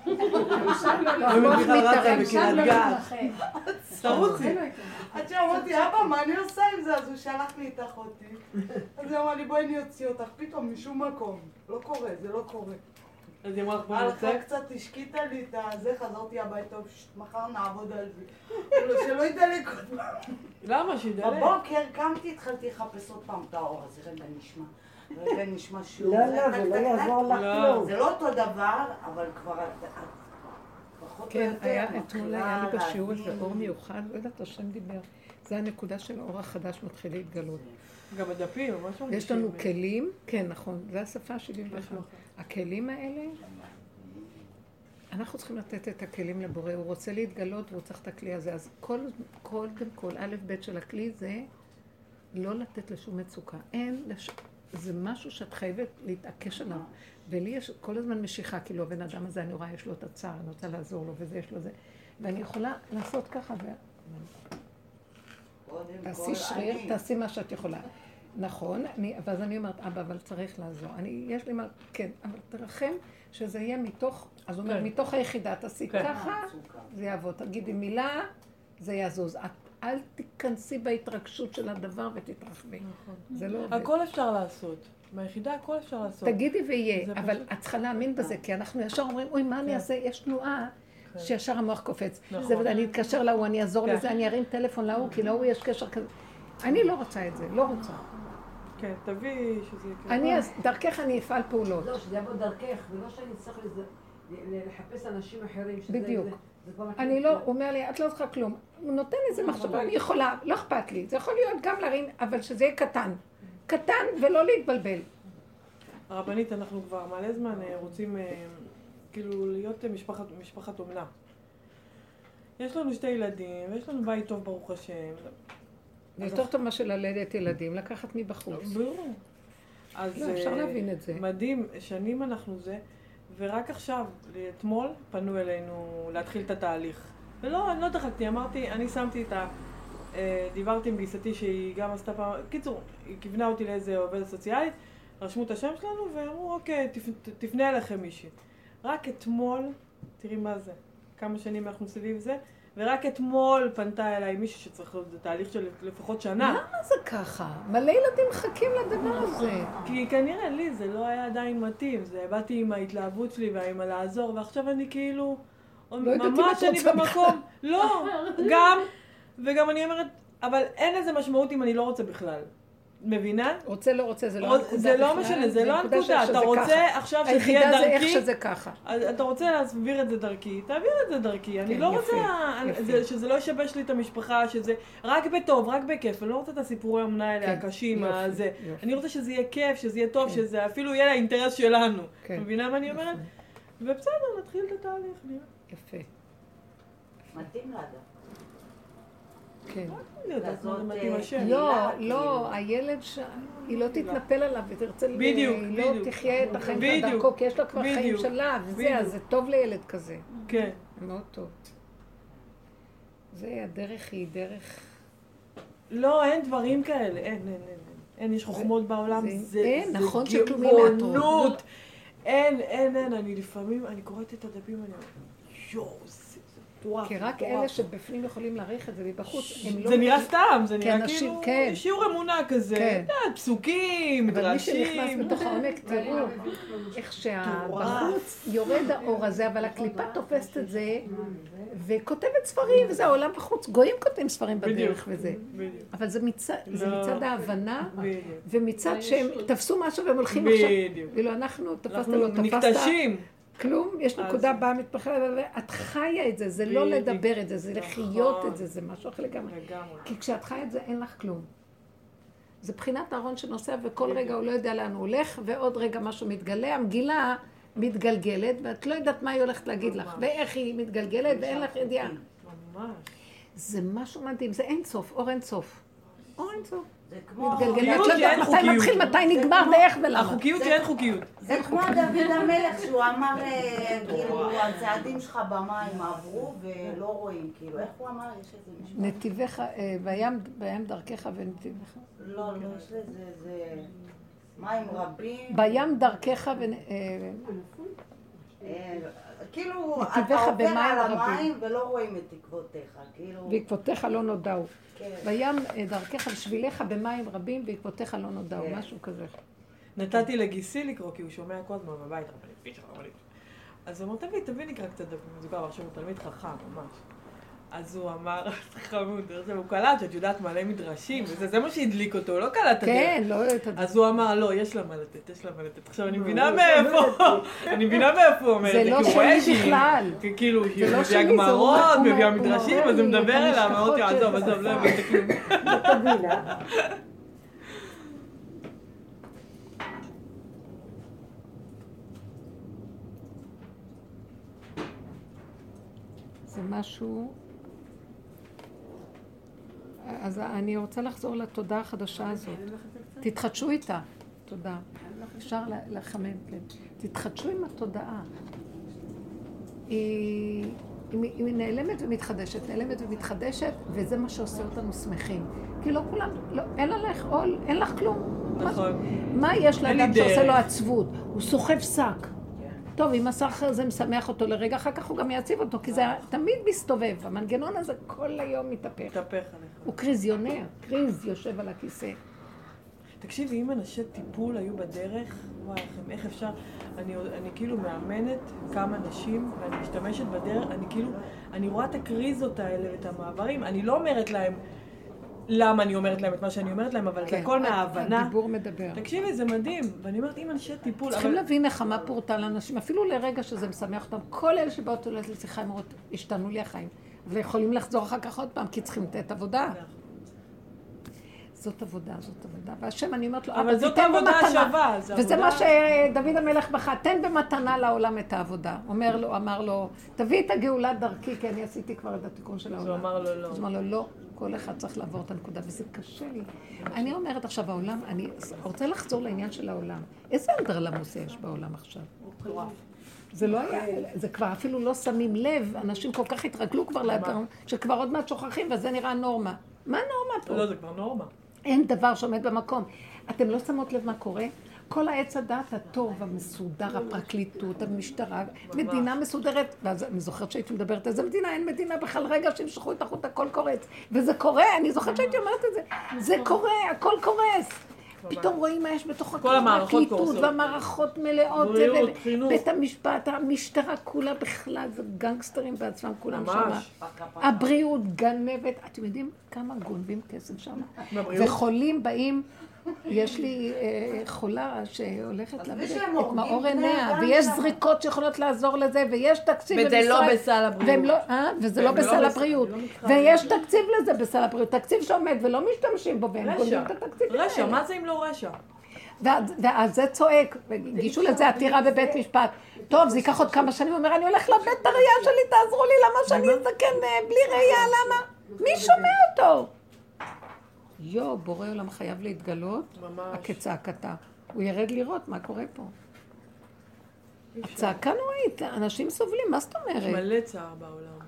המוח לא גת. תרוצי. עד שאמרתי, אבא, מה אני עושה עם זה? אז הוא שלח לי את אחותי. אז היא אמרה לי, בואי אני אוציא אותך. פתאום, משום מקום. לא קורה, זה לא קורה. אז היא אמרה לך, בואי הלכה נצא. קצת, השקיטה לי את הזה, חזרתי הביתה, "פשט, מחר נעבוד על זה. כאילו, שלא ידלק עוד פעם. למה? שידלק. בבוקר קמתי, התחלתי לחפש עוד פעם את האור הזה, רגע נשמע. רגע נשמע שיעור. לא, זה לא, זה לא. יעזור לך לא. כלום. זה לא אותו דבר, אבל כבר את... כן, היה, אתמול היה לי בשיעור איזה להבין. אור מיוחד, לא יודעת, השם דיבר. זה הנקודה של האור החדש מתחיל להתגלות. גם הדפים, ממש מרגישים. יש לנו כלים, כן, נכון, זה השפה ה-71. משהו אחר. הכלים האלה, אנחנו צריכים לתת את הכלים לבורא, הוא רוצה להתגלות והוא צריך את הכלי הזה. אז כל, קודם כל, א' ב' של הכלי זה לא לתת לשום מצוקה. אין, לש... זה משהו שאת חייבת להתעקש עליו. ולי יש כל הזמן משיכה, כאילו הבן אדם הזה, אני רואה, יש לו את הצער, אני רוצה לעזור לו, וזה, יש לו זה. ואני יכולה לעשות ככה, ו... תעשי שריר. תעשי מה שאת יכולה. נכון, אני, ואז אני אומרת, אבא, אבל צריך לעזור. אני, יש לי מה, כן, אבל תרחם שזה יהיה מתוך, אז הוא אומר, כן. מתוך היחידה, תעשי כן. ככה, מצוקה. זה יעבוד. תגידי מילה, זה יזוז. את, אל תיכנסי בהתרגשות של הדבר ותתרחבי. זה לא עובד. הכל אפשר לעשות. מהיחידה הכל אפשר לעשות. תגידי ויהיה, אבל פשוט- את צריכה להאמין בזה, כי אנחנו ישר אומרים, אוי, מה אני כן. אעשה? יש תנועה. כן. שישר המוח קופץ. נכון. זה אני אתקשר להוא, אני אעזור כן. לזה, אני ארים טלפון להוא, כי להוא יש קשר כזה. אני לא רוצה את זה, לא רוצה. כן, תביאי שזה יקרה. אני, אז דרכך אני אפעל פעולות. לא, שזה יבוא דרכך, ולא שאני אצטרך לזה- לחפש אנשים אחרים. שזה- בדיוק. זה- זה כבר אני לא, הוא אומר לי, את לא צריכה כלום. הוא נותן איזה מחשבה, אני יכולה, לא אכפת לי. זה יכול להיות גם להרים, אבל שזה יהיה קטן. קטן ולא להתבלבל. הרבנית, אנחנו כבר מלא זמן אה, רוצים אה, כאילו להיות אה, משפחת, משפחת אומנה. יש לנו שתי ילדים, ויש לנו בית טוב ברוך השם. זה יותר טוב מה של ללדת ילדים, לקחת מבחוץ. ברור. אז לא, אפשר להבין את זה. מדהים, שנים אנחנו זה, ורק עכשיו, אתמול, פנו אלינו להתחיל את התהליך. ולא, אני לא דחקתי, אמרתי, אני שמתי את ה... אה, דיברתי עם גיסתי שהיא גם עשתה פעם, קיצור, היא כיוונה אותי לאיזה עובדת סוציאלית, רשמו את השם שלנו ואמרו, אוקיי, תפ, תפנה אליכם מישהי. רק אתמול, תראי מה זה, כמה שנים אנחנו סביב זה, ורק אתמול פנתה אליי מישהי שצריך להיות בתהליך של לפחות שנה. למה זה ככה? מלא ילדים מחכים לדבר הזה. כי כנראה לי זה לא היה עדיין מתאים, זה באתי עם ההתלהבות שלי ועם הלעזור, ועכשיו אני כאילו, לא יודעת אם את ממש אני במקום, לא, [laughs] גם, וגם אני אומרת, אבל אין לזה משמעות אם אני לא רוצה בכלל. מבינה? רוצה לא רוצה, זה לא הנקודה זה לא משנה, זה לא הנקודה אתה רוצה. עכשיו שזה היחידה יהיה זה איך דרכי, שזה ככה. אתה רוצה להסביר את זה דרכי, תעביר את זה דרכי. אני כן, לא רוצה שזה לא ישבש לי את המשפחה, שזה רק בטוב, רק בכיף. אני לא רוצה את הסיפורי האמונה האלה כן, הקשים, הזה. אני רוצה שזה יהיה כיף, שזה יהיה טוב, כן. שזה אפילו יהיה לאינטרס שלנו. מבינה מה אני אומרת? ובסדר, נתחיל את התהליך. יפה, מתאים לה גם. כן. אני יודעת מה זה כזאת, מתאים אה, השם. לא, כאילו. לא, הילד ש... היא לא תתנפל עליו ותרצה... ל- בדיוק, היא לא בדיוק. תחיה את החיים שלה בדיוק, דרכו, כי יש לה כבר חיים בדיוק, שלה, וזה, בדיוק. אז זה טוב לילד כזה. כן. מאוד טוב. זה, הדרך היא דרך... לא, אין דברים כאלה. אין, אין, אין. אין. יש חוכמות בעולם. זה- נכון שכלום היא מהטוב. גאונות. אין, אין, אין. אני לפעמים, אני קוראת את הדפים, אני אומרת, יואו, מטורף. כי רק מטורף." אלה שבפנים יכולים להעריך את זה מבחוץ, הם לא... זה נראה סתם, זה נראה אנשים- כאילו כן. שיעור אמונה כזה, כן. פסוקים, אבל מי מדרשים. שנכנס בתוך [laughs] העומק, תראו איך שבחוץ יורד האור הזה, אבל הקליפה תופסת את זה וכותבת ספרים, וזה העולם בחוץ. גויים כותבים ספרים בדרך וזה. אבל זה מצד, לא. מצד ההבנה. ומצד שהם תפסו משהו והם הולכים עכשיו. בדיוק. ואילו אנחנו, תפסת לא תפסת. כלום, יש נקודה באה מתפחדת, ואת חיה את זה, זה לא. לדבר את זה, זה. לחיות את זה, זה משהו אחר לגמרי. כי כשאת חיה את זה, אין לך כלום. זה בחינת אהרון שנוסע, וכל רגע הוא לא יודע לאן הוא הולך, ועוד רגע משהו מתגלה. המגילה מתגלגלת, ואת לא יודעת מה היא הולכת להגיד לך, ואיך היא מתגלגלת, ואין לך ידיעה. זה משהו מדהים, זה אין סוף, אור אין סוף. אור אין סוף. זה כמו... מתגלגל, חוקיות ואת לא יודעת מתי. מתחיל, מתי זה נגמר, כמו- ואיך ולמה. החוקיות שאין חוקיות. זה כמו דוד המלך שהוא אמר, אה, כאילו, הצעדים שלך במים עברו ולא רואים, כאילו, איך הוא אמר? יש איזה משפט? נתיבך, אה, בים דרכך ונתיבך. לא, לא, יש לזה, זה... מים רבים. בים דרכך ו... כאילו, אתה עובר על רבים. המים ולא רואים את תקוותיך, כאילו... בעקבותיך לא נודעו. כן. בים אה, דרכך ושביליך במים רבים, בעקבותיך לא נודעו, כן. משהו כזה. נתתי לגיסי לקרוא, כי הוא שומע כל הזמן בבית, רבנית, פיצ'ר, רבנית. אז הוא אמר, תביא, תביא נקרא קצת דפים מזוכר, עכשיו הוא תלמיד חכם, ממש. אז הוא אמר, חמוד, עכשיו הוא קלט שאת יודעת מלא מדרשים, וזה זה מה שהדליק אותו, הוא לא קלט את הדרך. כן, לא. אז הוא אמר, לא, יש לה מה לתת, יש לה מה לתת. עכשיו, אני מבינה מאיפה, [laughs] אני מבינה מאיפה הוא אומר זה לא שלי בכלל. כאילו, היא זה לא מביאה שלי, זה הוא- גמרות, מביאה מדרשים, אז הוא מדבר אליו, אמרתי, המשפחות עזוב, עזוב, לא השפה." הבנת כלום. [laughs] זה משהו... אז אני רוצה לחזור לתודה החדשה הזאת. תתחדשו איתה. תודה. אפשר לחמם, כן. תתחדשו עם התודעה. היא, היא, היא נעלמת ומתחדשת, נעלמת ומתחדשת, וזה מה שעושה אותנו שמחים. כי לא כולם, לא, אין עליך עול, אין לך כלום. מה- נכון. מה יש אין לי לאדם שעושה. לו עצבות? הוא סוחב שק. טוב, אם הסך הזה משמח אותו לרגע, אחר כך הוא גם יציב אותו, כי זה תמיד מסתובב. המנגנון הזה כל היום מתהפך. מתהפך עליך. הוא קריזיונר, קריז יושב על הכיסא. תקשיבי, אם אנשי טיפול היו בדרך, וואי, איך אפשר? אני, אני כאילו מאמנת כמה נשים, ואני משתמשת בדרך, אני כאילו, אני רואה את הקריזות האלה ואת המעברים, אני לא אומרת להם למה אני אומרת להם את מה שאני אומרת להם, אבל זה הכל מההבנה. כן, הדיבור מדבר. תקשיבי, זה מדהים, ואני אומרת, אם אנשי טיפול, צריכים אבל... להבין נחמה פורטה לאנשים, אפילו לרגע שזה משמח אותם. כל אלה שבאות אולי לשיחה, הם אומרות, השתנו לי החיים. ויכולים לחזור אחר כך עוד פעם, כי צריכים לתת עבודה. זאת עבודה, זאת עבודה. והשם, אני אומרת לו, אבל אבא, זאת תיתן עבודה במתנה. שווה, זה וזה עבודה- מה שדוד המלך בכה, תן במתנה לעולם את העבודה. אומר לו, אמר לו, תביא את הגאולה דרכי, כי אני עשיתי כבר את התיקון של אז העולם. הוא אמר לו לא. אז הוא אמר לו, לא, כל אחד צריך לעבור את הנקודה, וזה קשה לי. אני אומרת עכשיו, העולם, אני רוצה לחזור לעניין של העולם. איזה אנדרלמוס יש בעולם עכשיו? זה לא היה, זה כבר אפילו לא שמים לב, אנשים כל כך התרגלו כבר לדבר, שכבר עוד מעט שוכחים, וזה נראה נורמה. מה נורמה פה? לא, זה כבר נורמה. אין דבר שעומד במקום. אתם לא שמות לב מה קורה? כל העץ הדעת הטוב, המסודר, הפרקליטות, המשטרה, מדינה מסודרת, ואז אני זוכרת שהייתי מדברת על זה, מדינה, אין מדינה בכלל, רגע שימשכו את החוט, הכל קורץ. וזה קורה, אני זוכרת שהייתי אומרת את זה. זה קורה, הכל קורס. פתאום רואים מה יש בתוך קורסות. והמערכות מלאות. בית המשפט, המשטרה כולה בכלל, זה גנגסטרים בעצמם, כולם. שמה. הבריאות, גנבת, אתם יודעים כמה גונבים כסף שם? וחולים באים, יש לי אה, חולה שהולכת לאבד את מאור עיניה, ויש. זריקות שיכולות לעזור לזה, ויש תקציב וזה לא בסל הבריאות. לא, אה? וזה לא לא בסל הבריאות. לא. ויש תקציב לזה בסל הבריאות, תקציב שעומד ולא משתמשים בו, והם גונבים. את התקציבים רשע. מה זה אם לא רשע? ואז זה צועק, והגישו לזה עתירה בבית משפט. טוב, זה ייקח עוד כמה שנים, הוא אומר, אני הולך לאבד את הראייה שלי, תעזרו לי, למה שאני אזדקן אה, בלי ראייה, למה? מי שומע אותו? יו, בורא עולם חייב להתגלות, ממש. כצעקתה. הוא ירד לראות מה קורה פה. הצעקה נוראית, אנשים סובלים, מה זאת יש אומרת? מלא צער בעולם.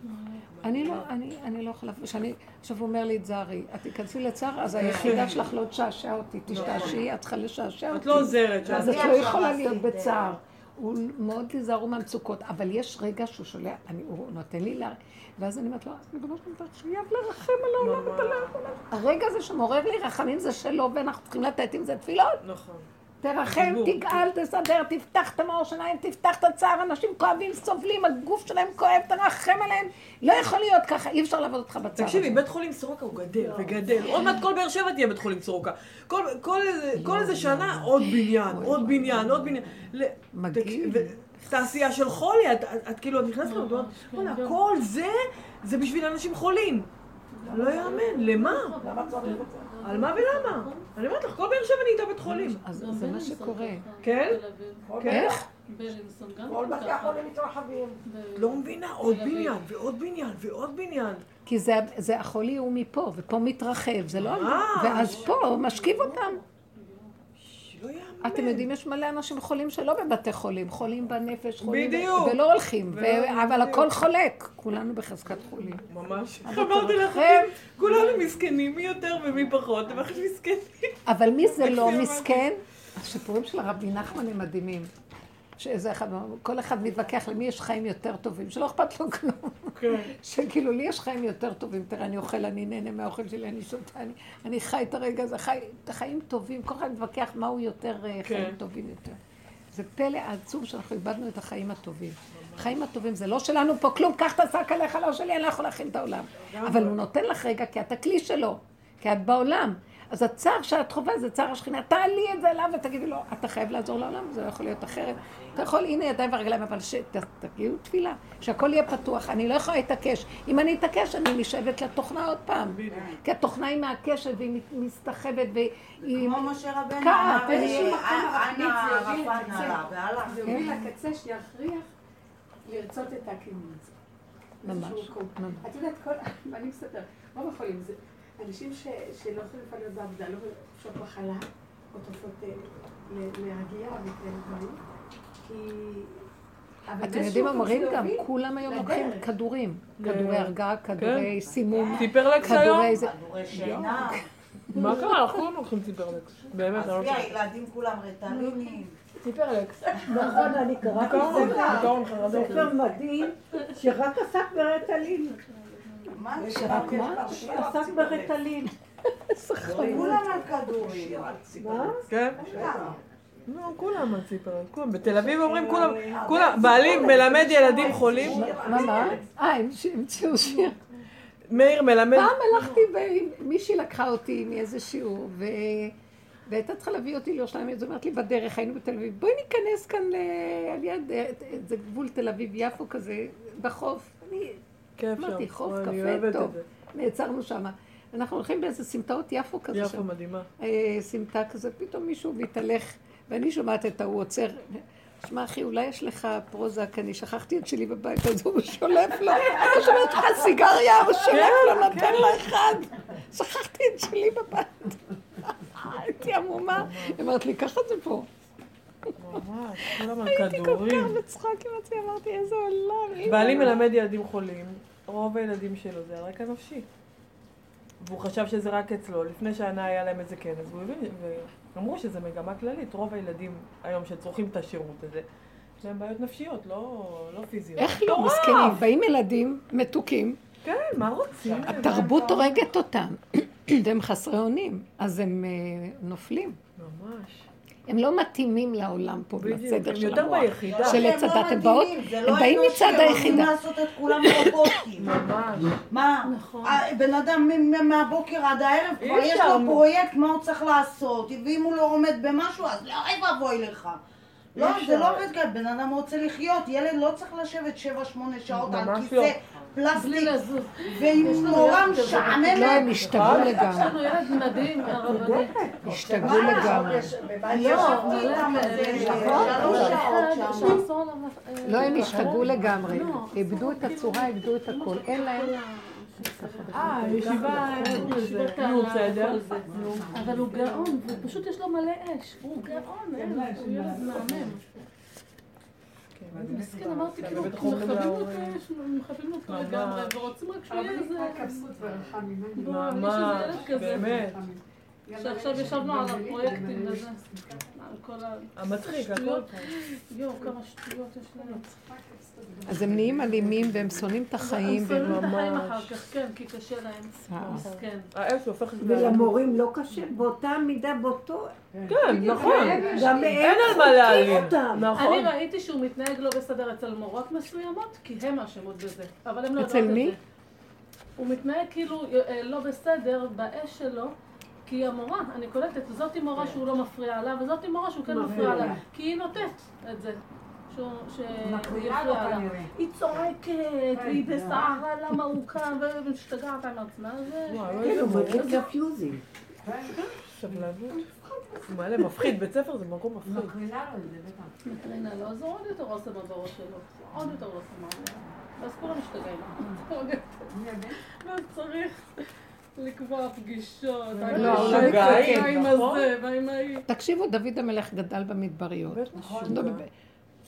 אני לא, אני, אני לא יכולה, שאני, עכשיו הוא אומר לי, תזהרי, את תיכנסי לצער, אז היחידה שלך לא תשעשע אותי, תשתעשעי, את צריכה לשעשע אותי. את לא עוזרת אז. את לא יכולה להיות בצער. הוא מאוד תיזהרו מהמצוקות, אבל יש רגע שהוא שולח, אני, הוא נותן לי לה... ואז אני אומרת לו, ריבונו של דבר, חייב לרחם על העולם, לא. הרגע הזה שמעורר לי רחמים זה שלו, ואנחנו צריכים לתת עם זה תפילות. נכון. תרחם. תגאל, תסדר, תפתח את המאור שלהם, תפתח את הצער, אנשים כואבים, סובלים, הגוף שלהם כואב, תרחם עליהם. לא יכול להיות ככה, אי אפשר לעבוד אותך בצער. תקשיבי, בית חולים סורוקה הוא גדל וגדל. עוד מעט כל באר שבע תהיה בית חולים סורוקה. כל- איזה- שנה עוד בניין, עוד בניין, עוד בניין. מגעיל. תעשייה של חולי, את- כאילו, את נכנסת לזה, ואת אומרת, וואלה, כל זה, זה בשביל אנשים חולים. לא יאמן, למה? על מה ולמה? אני אומרת לך, כל באר שבע נהייתה בית חולים. אז זה מה שקורה. כן? כן? איך? כל. בתי החולים מתרחבים. לא מבינה, עוד בניין, ועוד בניין, ועוד בניין. כי זה, זה החולי הוא מפה, ופה מתרחב, זה לא... ואז פה משכיב אותם. אתם יודעים, יש מלא אנשים חולים שלא בבתי חולים, חולים בנפש, חולים... בדיוק. ולא הולכים. אבל. הכל חולק, כולנו בחזקת חולים. ממש. לך, תרחם. כולנו מסכנים, מי יותר ומי פחות, הם הכי מסכנים. אבל מי זה לא מסכן? הסיפורים של הרבי נחמן הם מדהימים. שאיזה אחד, כל אחד מתווכח למי יש חיים יותר טובים, שלא אכפת לו כלום. כן. שכאילו לי יש חיים יותר טובים, תראה, אני אוכל, אני נהנה מהאוכל שלי, אני שותה, אני, אני חי את הרגע הזה, חי את החיים טובים, כל אחד מתווכח מהו יותר אה, כן. חיים טובים יותר. זה פלא עצום שאנחנו איבדנו את החיים הטובים. החיים הטובים זה לא שלנו פה כלום, קח את השק עליך, לא שלי, אני לא יכול להכין את העולם. אבל הוא נותן לך רגע, כי את הכלי שלו, כי את בעולם. אז הצער שאת חווה זה צער השכינה. תעלי את זה אליו ותגידי לו, אתה חייב לעזור לעולם, זה לא יכול להיות אחרת. אתה יכול, הנה ידיים ורגליים, אבל שתגיעו תפילה, שהכל יהיה פתוח. אני לא יכולה להתעקש. אם אני אתעקש, אני נשאבת לתוכנה עוד פעם. כי התוכנה היא מהקשת והיא מסתחבת והיא... כמו משה רבנו אמר, באיזשהו אה, מקום מחמיץ, זה יוביל לקצה שיכריח לרצות את הכינוי הזה. ממש. את יודעת. אני מספר, רוב החולים זה אנשים ש... שלא יכולים לפעול בעבודה, לא חופשות מחלה, או תרופות אה, ל- להרגיע וכאלה דברים, כי... אתם יודעים מה זה גם? כולם היום. לוקחים כדורים. כדורי הרגעה, כדורי סימום, ציפרלקס היום? כדורי זה. שינה. [laughs] מה קרה? אנחנו כולם לוקחים ציפרלקס. באמת, אני לא עזבי, רוצה. הילדים כולם רטלינים. ציפרלקס. נכון, אני קראתי ספר, דיכאון חרדות. ספר מדהים, שרק עסק ברטלין. שרק מה? עסק ברטלין. כולם על כדורים. מה? כן? כולם. לא, כולם על ציפרלקס. כולם. בתל אביב אומרים כולם, כולם, בעלי מלמד ילדים חולים. מה, מה? אה, הם ש- המציאו שיר. מאיר מלמד. פעם הלכתי, מישהי לקחה אותי מאיזה שיעור, ו... והייתה צריכה להביא אותי לירושלים, אז היא אומרת לי בדרך, היינו בתל אביב, בואי ניכנס כאן ל- על יד, זה גבול תל אביב-יפו כזה, בחוף. אני כיף אמרתי, שם. חוף, וואי, אני קפה, טוב. נעצרנו שם. אנחנו הולכים באיזה סמטאות יפו כזה יפו שם. מדהימה. אה, סמטה כזה, פתאום מישהו מתהלך, ואני שומעת את ההוא עוצר. שמע אחי, אולי יש לך פרוזק, אני שכחתי את שלי בבית, אז הוא שולף לו, אתה שומעת לך סיגריה, הוא שולף לו, נותן לו אחד. שכחתי את שלי בבית. הייתי עמומה. היא אומרת לי, קח את זה פה. ממש, כולם על הייתי כל. כך בצחוק עם עצמי, אמרתי, איזה עולם. בעלי מלמד ילדים חולים, רוב הילדים שלו זה על רקע נפשי. והוא חשב שזה רק אצלו, לפני שנה היה להם איזה כנס, והוא הבין, ואמרו שזה מגמה כללית, רוב הילדים היום שצורכים את השירות הזה, יש להם בעיות נפשיות, לא, לא פיזיות. איך לא. מסכנים? באים ילדים מתוקים, כן, מה רוצים? התרבות הורגת אותם, [clears throat] והם חסרי אונים, אז הם אה, נופלים. ממש. הם לא מתאימים לעולם פה, בדיוק, לסדר הם של המוח. של עץ הם לא הדת, הם באות- מתאימים, זה הם לא באים מצד הם רוצים היחידה. לעשות את כולם רובוטים. מה? נכון. אה, בן אדם מהבוקר עד הערב כבר יש. לו פרויקט מה הוא צריך לעשות, ואם הוא לא עומד במשהו אז לא אוי ואבוי לך. לא, זה. לא עובד ככה, בן אדם רוצה לחיות, ילד לא צריך לשבת 7-8 שעות על לא. כיסא בלי פלסטיק. ועם כזה. משעממת. לא, הם השתגעו נכון. יש לגמרי. לנו ילד מדהים, הרבנית. השתגעו לגמרי. לא, לא, הם השתגעו לגמרי. לא, איבדו את הצורה, איבדו את הכל. אין להם... אה, ישיבה, אין לזה. נו, בסדר. נו. אבל הוא גאון, ופשוט יש לו מלא אש. הוא גאון, אין, הוא ילד מהמם. מסכן, אמרתי, כאילו, מכבים לו את. האש, מכבים לו אותו. לגמרי, ורוצים רק שהוא יהיה איזה... ממש. באמת. שעכשיו ישבנו על הפרויקטים וזה. על כל ה... המצחיק, הכל. יואו, כמה שטויות יש להם. אז הם נהיים אלימים והם שונאים את החיים. הם שמים את החיים. אחר כך, כן, כי קשה להם. מסכן. האש הופכת... ולמורים לא קשה, באותה מידה, באותו... כן, נכון. גם אין על מה להעלים. נכון. אני ראיתי שהוא מתנהג לא בסדר אצל מורות מסוימות, כי הן אשמות בזה. אבל הן לא יודעות אצל את זה. מי? הוא מתנהג כאילו אה, לא בסדר באש שלו. כי המורה, אני קולטת, זאתי מורה שהוא לא מפריע לה, וזאתי מורה שהוא כן מפריע לה. כי היא נותנת את זה. שהיא הפריעה לה. היא צועקת, והיא בסערה, למה הוא קם, ומשתגעת עם עצמה. זה... לא כן, מורה. מדליק קפיוזים. סבלנות. הוא מלא מפחיד, בית ספר זה מקום מפחיד. מקרינה לו, אז הוא עוד יותר עושה בבראש שלו. עוד יותר עושה מה ואז כולם משתגעים. ואז צריך לקבוע פגישות. לא, הוא לא משוגעים, עם נכון? הזה, ועם ההיא. תקשיבו, דוד המלך גדל במדבריות.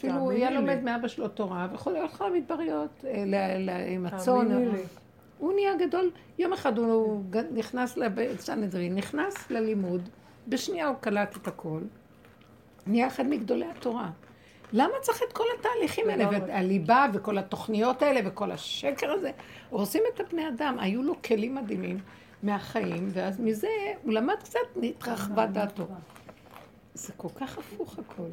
אפילו הוא היה. לומד מאבא שלו תורה, ויכול להיות לך למדבריות, אה, עם הצאן. הוא נהיה גדול. יום אחד הוא נכנס לסנהדרין, נכנס ללימוד, בשנייה הוא קלט את הכל, נהיה אחד מגדולי התורה. למה צריך את כל התהליכים האלה. והליבה וכל התוכניות האלה וכל השקר הזה? הורסים את הבני אדם. היו לו כלים מדהימים מהחיים, ואז מזה הוא למד קצת, התרחבה דעתו. זה כל כך הפוך הכל.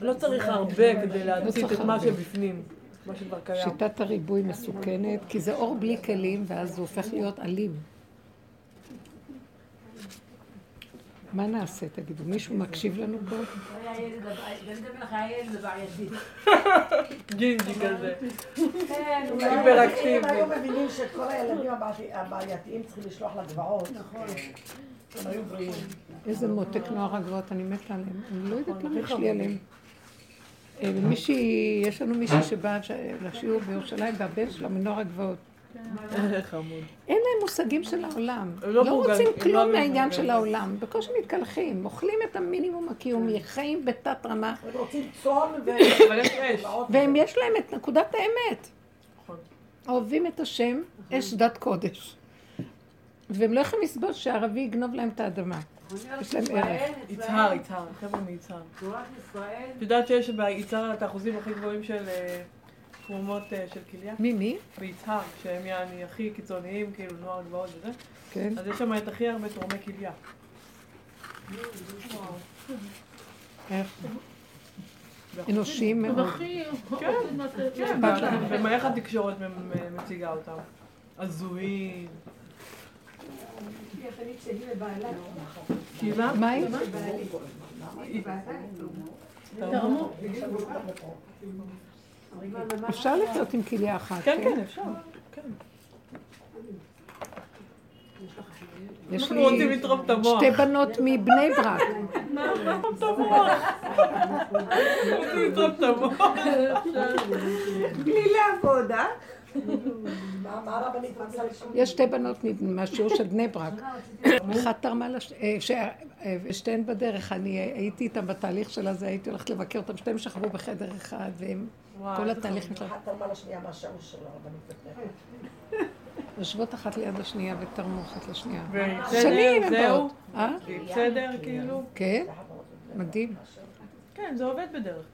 לא צריך הרבה כדי להצית צריך את מה. שבפנים, מה שכבר קיים. שיטת הריבוי מסוכנת, כי זה אור בלי כלים, ואז הוא הופך להיות אלים. מה נעשה, תגידו? מישהו מקשיב לנו פה? [laughs] ג'ינג'י כזה. כן, [laughs] היפראקטיבי. אם היו מבינים שאת כל הילדים הבעתי- הבעייתיים צריכים לשלוח לגבעות. נכון. הם היו בריאים. איזה מותק נוער הגבעות, אני מתה עליהם. אני לא יודעת למה יש לי עליהם. אה, מישהי, יש לנו מישהי שבאה לשיעור בירושלים, והבן שלה מנוער הגבעות. [laughs] חמוד. אין להם מושגים של העולם. לא לא רוצים לא כלום מהעניין. של העולם. בקושי מתקלחים, אוכלים את המינימום הקיומי, חיים בתת רמה, הם רוצים צאן. והם יש להם את נקודת האמת. נכון. אוהבים את השם, אש דת קודש. והם לא יכולים לסבול שהערבי יגנוב להם את האדמה. יש להם ערך. יצהר, יצהר, חבר'ה מיצהר. את יודעת שיש ביצהר את האחוזים הכי גבוהים של אה, תרומות אה, של כליה? מי מי? ביצהר, שהם יעני הכי קיצוניים, כאילו נוער גבעות וזה, כן. אז יש שם את הכי הרבה תורמי כליה. איך? אנושיים מאוד. כן, כן. ומאיך התקשורת מציגה אותם? הזויים. השנית שלי לבעלה. כי מה? מה היא? תרמו. אפשר לחיות עם כליה אחת, כן, כן? כן, אפשר. כן. יש לי. שתי בנות מבני ברק. את המוח. רוצים לתרום את המוח. בלי לעבוד, אה? יש שתי בנות מהשיעור של בני ברק. אחת תרמה לש... אה, אה, ושתיהן בדרך, אני הייתי איתן בתהליך של הזה, הייתי הולכת לבקר אותן, שתיהן שכבו בחדר אחד, והם כל התהליכים שלהם. אחת תרמה לשנייה מהשיעור של הרבנית יושבות אחת ליד השנייה ותרמו אחת לשנייה. שנים הן? באות. אה? בסדר, כאילו? כן? מדהים. כן, זה עובד בדרך כלל.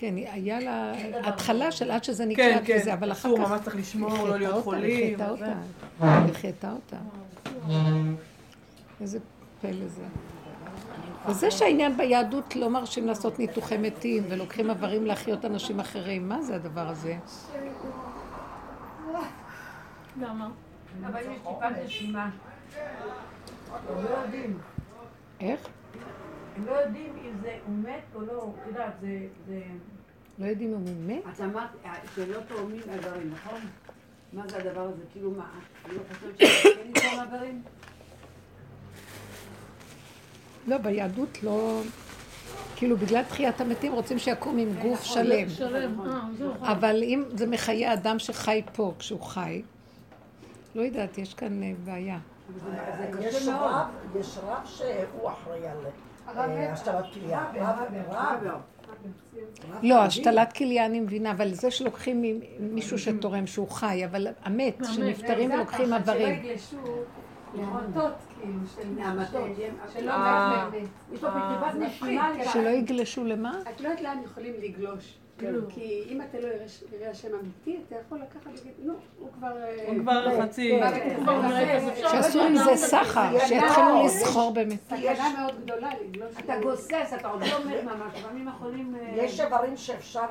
כן, היה לה התחלה של עד שזה כן, נקלט כן, וזה, אבל אחר כך... ממש צריך לשמור, היא לא להיות היא חולים. החייתה וזה. אותה. היא החייתה אותה. איזה פלא זה. וזה שהעניין ביהדות לא מרשים לעשות ניתוחי מתים ולוקחים איברים להחיות אנשים אחרים, מה זה הדבר הזה? למה? אבל יש טיפת נשימה. הם לא יודעים. איך? הם לא יודעים אם זה הוא מת או לא. את יודעת, זה... לא יודעים אם הוא מת? את אמרת אה, שלא תורמים איברים, נכון? מה זה הדבר הזה? כאילו מה? אני לא חושבת שכן לתרום איברים? לא, ביהדות לא... כאילו, בגלל תחיית המתים רוצים שיקום עם גוף שלם. שלם, אה, זהו. אבל אם זה מחיי אדם שחי פה כשהוא חי, לא יודעת, יש כאן אה, בעיה. יש. רב, יש רב שהוא אחראי על אה, השתלת כליה. רב, רב. לא, השתלת כליה אני מבינה, אבל זה שלוקחים מישהו שתורם שהוא חי, אבל המת, שנפטרים ולוקחים שלא איברים. יגלשו להמתות, כאילו, של שלא יגלשו למה? את לא יודעת לאן יכולים לגלוש. כי אם אתה לא יראה- השם אמיתי, אתה יכול לקחת ולהגיד, נו, הוא כבר... אה, הוא כבר חצי... הוא כבר מראה, שעשו עם זה סחר, שיתחילו לסחור באמת. סכנה מאוד גדולה לגלוש. אתה גוסס, אתה עוד לא מת ממש, לפעמים יכולים... אה, יש איברים שאפשר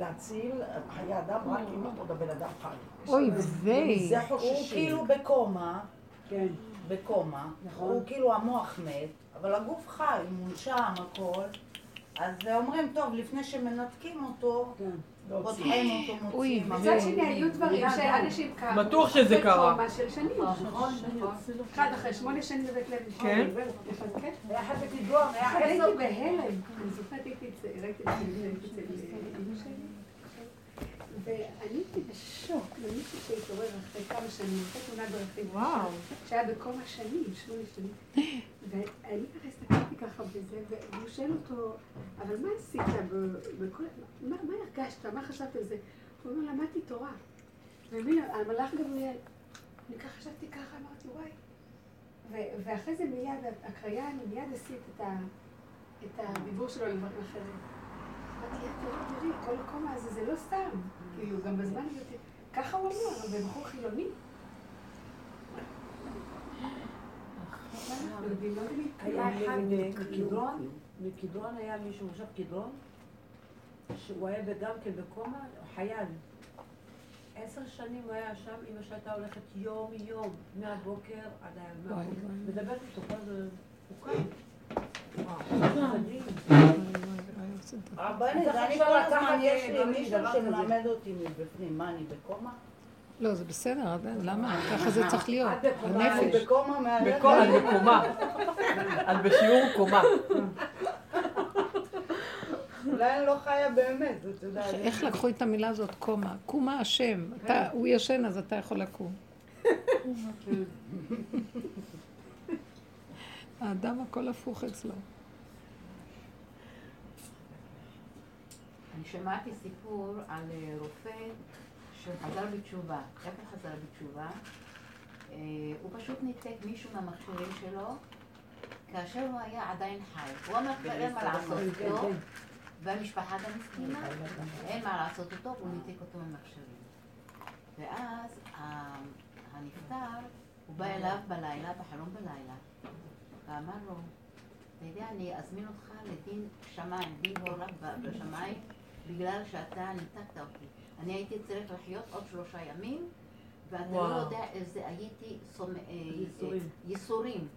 להציל חיי אדם רק אם עוד הבן אדם חי. אוי ויי. זה הוא חוששים. כאילו בקומה, כן. בקומה, נכון. הוא כאילו המוח מת, אבל הגוף חי, מונשם, הכל. אז אומרים, טוב, לפני שמנתקים אותו, כן. פותחים אותו, מוציאים. מצד שני, היו דברים שאנשים קמו. בטוח שזה קרה. של שנים. נכון, נכון. אחד אחרי שמונה שנים בבית לב. כן? כן. היה אחד בקידוח, היה הייתי עשר... בהלם, אני זוכרת, הייתי אצל, ראיתי את זה, ואני הייתי בשוק למישהו שהתעורר אחרי כמה שנים, אחרי תאונת דרכים, וואו. שהיה בקומה שנים, שמונה שנים, ואני ככה הסתכלתי ככה בזה, והוא שואל אותו, אבל מה עשית בכל, מה מה הרגשת, מה חשבת על זה? הוא אומר, למדתי תורה. והאמין, המלאך גבריאל. אני ככה חשבתי ככה, אמרתי, וואי. ואחרי זה מיד, הקריין, מיד עשית את, הדיבור שלו לדברים אחרים. אמרתי, "יא, תראי, תראי, כל הקומה הזה זה לא סתם. כאילו, גם בזמן הזה, ככה הוא אמר, ובחור חילוני. היה אחד מקדרון, מקדרון היה מישהו מושב קדרון, שהוא היה גם כן בקומה, חייל. עשר שנים הוא היה שם, אמא שהייתה הולכת יום יום, מהבוקר עד היום. מדברת איתו כל הזמן, הוא קם. מדהים. רבנית, אני כל לקחת, הזמן יש לי גם מישהו. שמלמד אותי מבפנים, מה, אני בקומה? לא, זה בסדר, למה? ככה זה צריך להיות. את הנפש. בקומה מהלב. בקומה, את בקומה. את בשיעור קומה. אולי אני לא חיה באמת, אתה יודע. איך לקחו את המילה הזאת קומה? קומה השם. אתה- הוא ישן אז אתה יכול לקום. האדם הכל הפוך אצלו. אני שמעתי סיפור על אה, רופא שחזר בתשובה. איך הוא חזר בתשובה? אה, הוא פשוט ניתק מישהו מהמכשירים שלו כאשר הוא היה עדיין חי. הוא אמר כבר אין מה לעשות איתו, והמשפחה גם הסכימה, אין מה לעשות איתו, והוא ניתק אותו מהמכשירים. ואז ה- הנפטר, הוא בא אליו בלילה, בחלום בלילה, ואמר לו, אתה יודע, אני אזמין אותך לדין שמיים, דין ב- בשמיים, בגלל שאתה ניתקת אותי. אני הייתי צריך לחיות עוד שלושה ימים, ואתה לא וואו. יודע איזה הייתי סומ- אה, ייסורים. אה, ייסורים.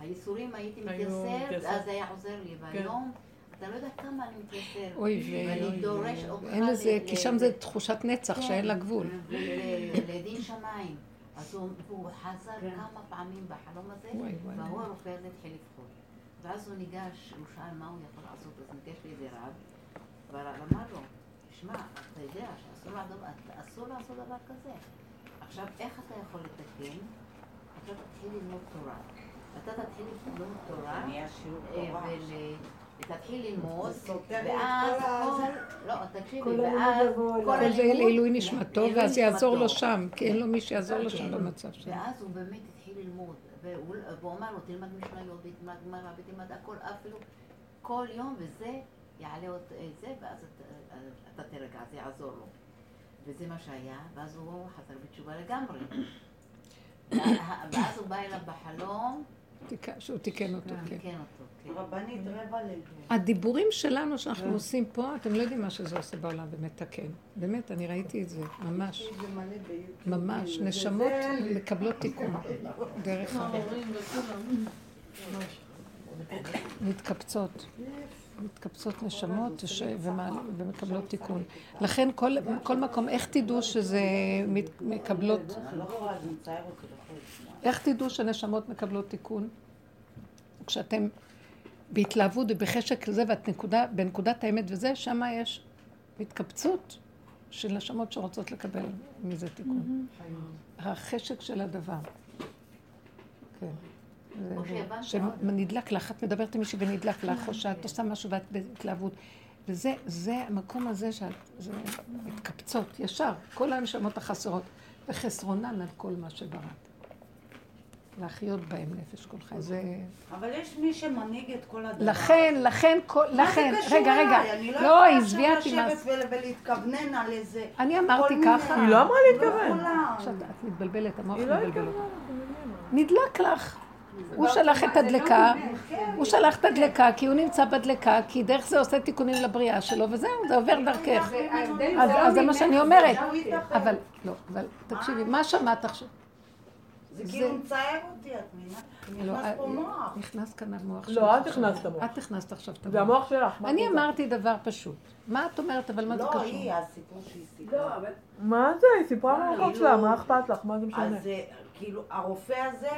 הייסורים הייתי מתייסר, מתייסר. אז זה היה עוזר לי, והיום אתה לא יודע כמה אני מתייסר. אוי ואני ויי. דורש אותך אין לזה, כי שם זה תחושת נצח כן. שאין לה גבול. לדין שמיים. אז הוא, חזר כן. כמה פעמים בחלום הזה. והוא הרופא הזה התחיל לבחור. ואז הוא ניגש, הוא שאל מה הוא יכול לעשות, אז ניגש לאיזה רב, והרב אמר לו תשמע, אתה יודע שאסור לעשות- אסור לעשות דבר כזה. עכשיו, איך אתה יכול לתקן? אתה תתחיל ללמוד תורה. אתה תתחיל ללמוד תורה, שיעור אה, ותתחיל ללמוד, ואז כל. לא, תקשיבי, ואז כל זה לעילוי נשמתו, ואז יעזור לו. שם, כי אין לו מי שיעזור לו כן. שם במצב שלו. ואז הוא באמת התחיל ללמוד, והוא והוא אמר לו, תלמד משניות, ותלמד גמרא, ותלמד הכל, אפילו כל יום, וזה יעלה עוד אה, זה, ואז אתה- אתה תרגע, זה יעזור לו. וזה מה שהיה, ואז הוא חזר בתשובה לגמרי. ואז הוא בא אליו בחלום, שהוא תיקן אותו, כן. כן. רבנית רבע לב. הדיבורים שלנו שאנחנו עושים פה, אתם לא יודעים מה שזה עושה בעולם ומתקן. באמת, אני ראיתי את זה, ממש. ממש. וזה- נשמות מקבלות תיקון דרך ה... מתקבצות. מתקבצות נשמות ש- ומקבלות תיקון. לכן כל, כל מקום, איך תדעו שזה מת- מקבלות. איך תדעו שנשמות מקבלות תיקון? כשאתם בהתלהבות ובחשק לזה, ואת נקודה, בנקודת האמת וזה, שם יש התקבצות של נשמות שרוצות לקבל מזה תיקון. החשק של הדבר. כן. זה- או שהבנת שנדלק לך, את מדברת עם מישהי ונדלק לך, או שאת עושה משהו ואת בהתלהבות. וזה זה המקום הזה שאת, זה מתקבצות, ישר, כל הנשמות החסרות, וחסרונן על כל מה שבראת. להחיות בהם נפש כל חי. זה... אבל יש מי שמנהיג את כל הדבר. לכן, לכן, כל- לכן, רגע, רגע? אני לא, יכולה עכשיו אותי מה... לשבת ול- ולהתכוונן על איזה... אני אמרתי ככה. היא לא אמרה לא להתכוון. יכולה. עכשיו את מתבלבלת, המוח היא לא אותך. נדלק לך. הוא שלח את הדלקה, הוא שלח את הדלקה כי הוא נמצא בדלקה, כי דרך זה עושה תיקונים לבריאה שלו, וזהו, זה עובר דרכך. וההבדל אז זה מה שאני אומרת. אבל, לא, אבל תקשיבי, מה שמעת עכשיו? זה כאילו מצער אותי, את מבינה? לא, נכנס פה אה, מוח. נכנס כאן המוח לא, שלך את עכשיו. הכנסת המוח. את הכנסת עכשיו את זה המוח. המוח שלך. אני את? אמרתי דבר פשוט. מה את אומרת, אבל מה זה לא, קשור? היא, הסיפור שהיא סיפרה. לא, אבל מה זה? היא סיפרה מהמקום כאילו- שלה, מה אכפת לך? מה זה משנה? כאילו, הרופא הזה,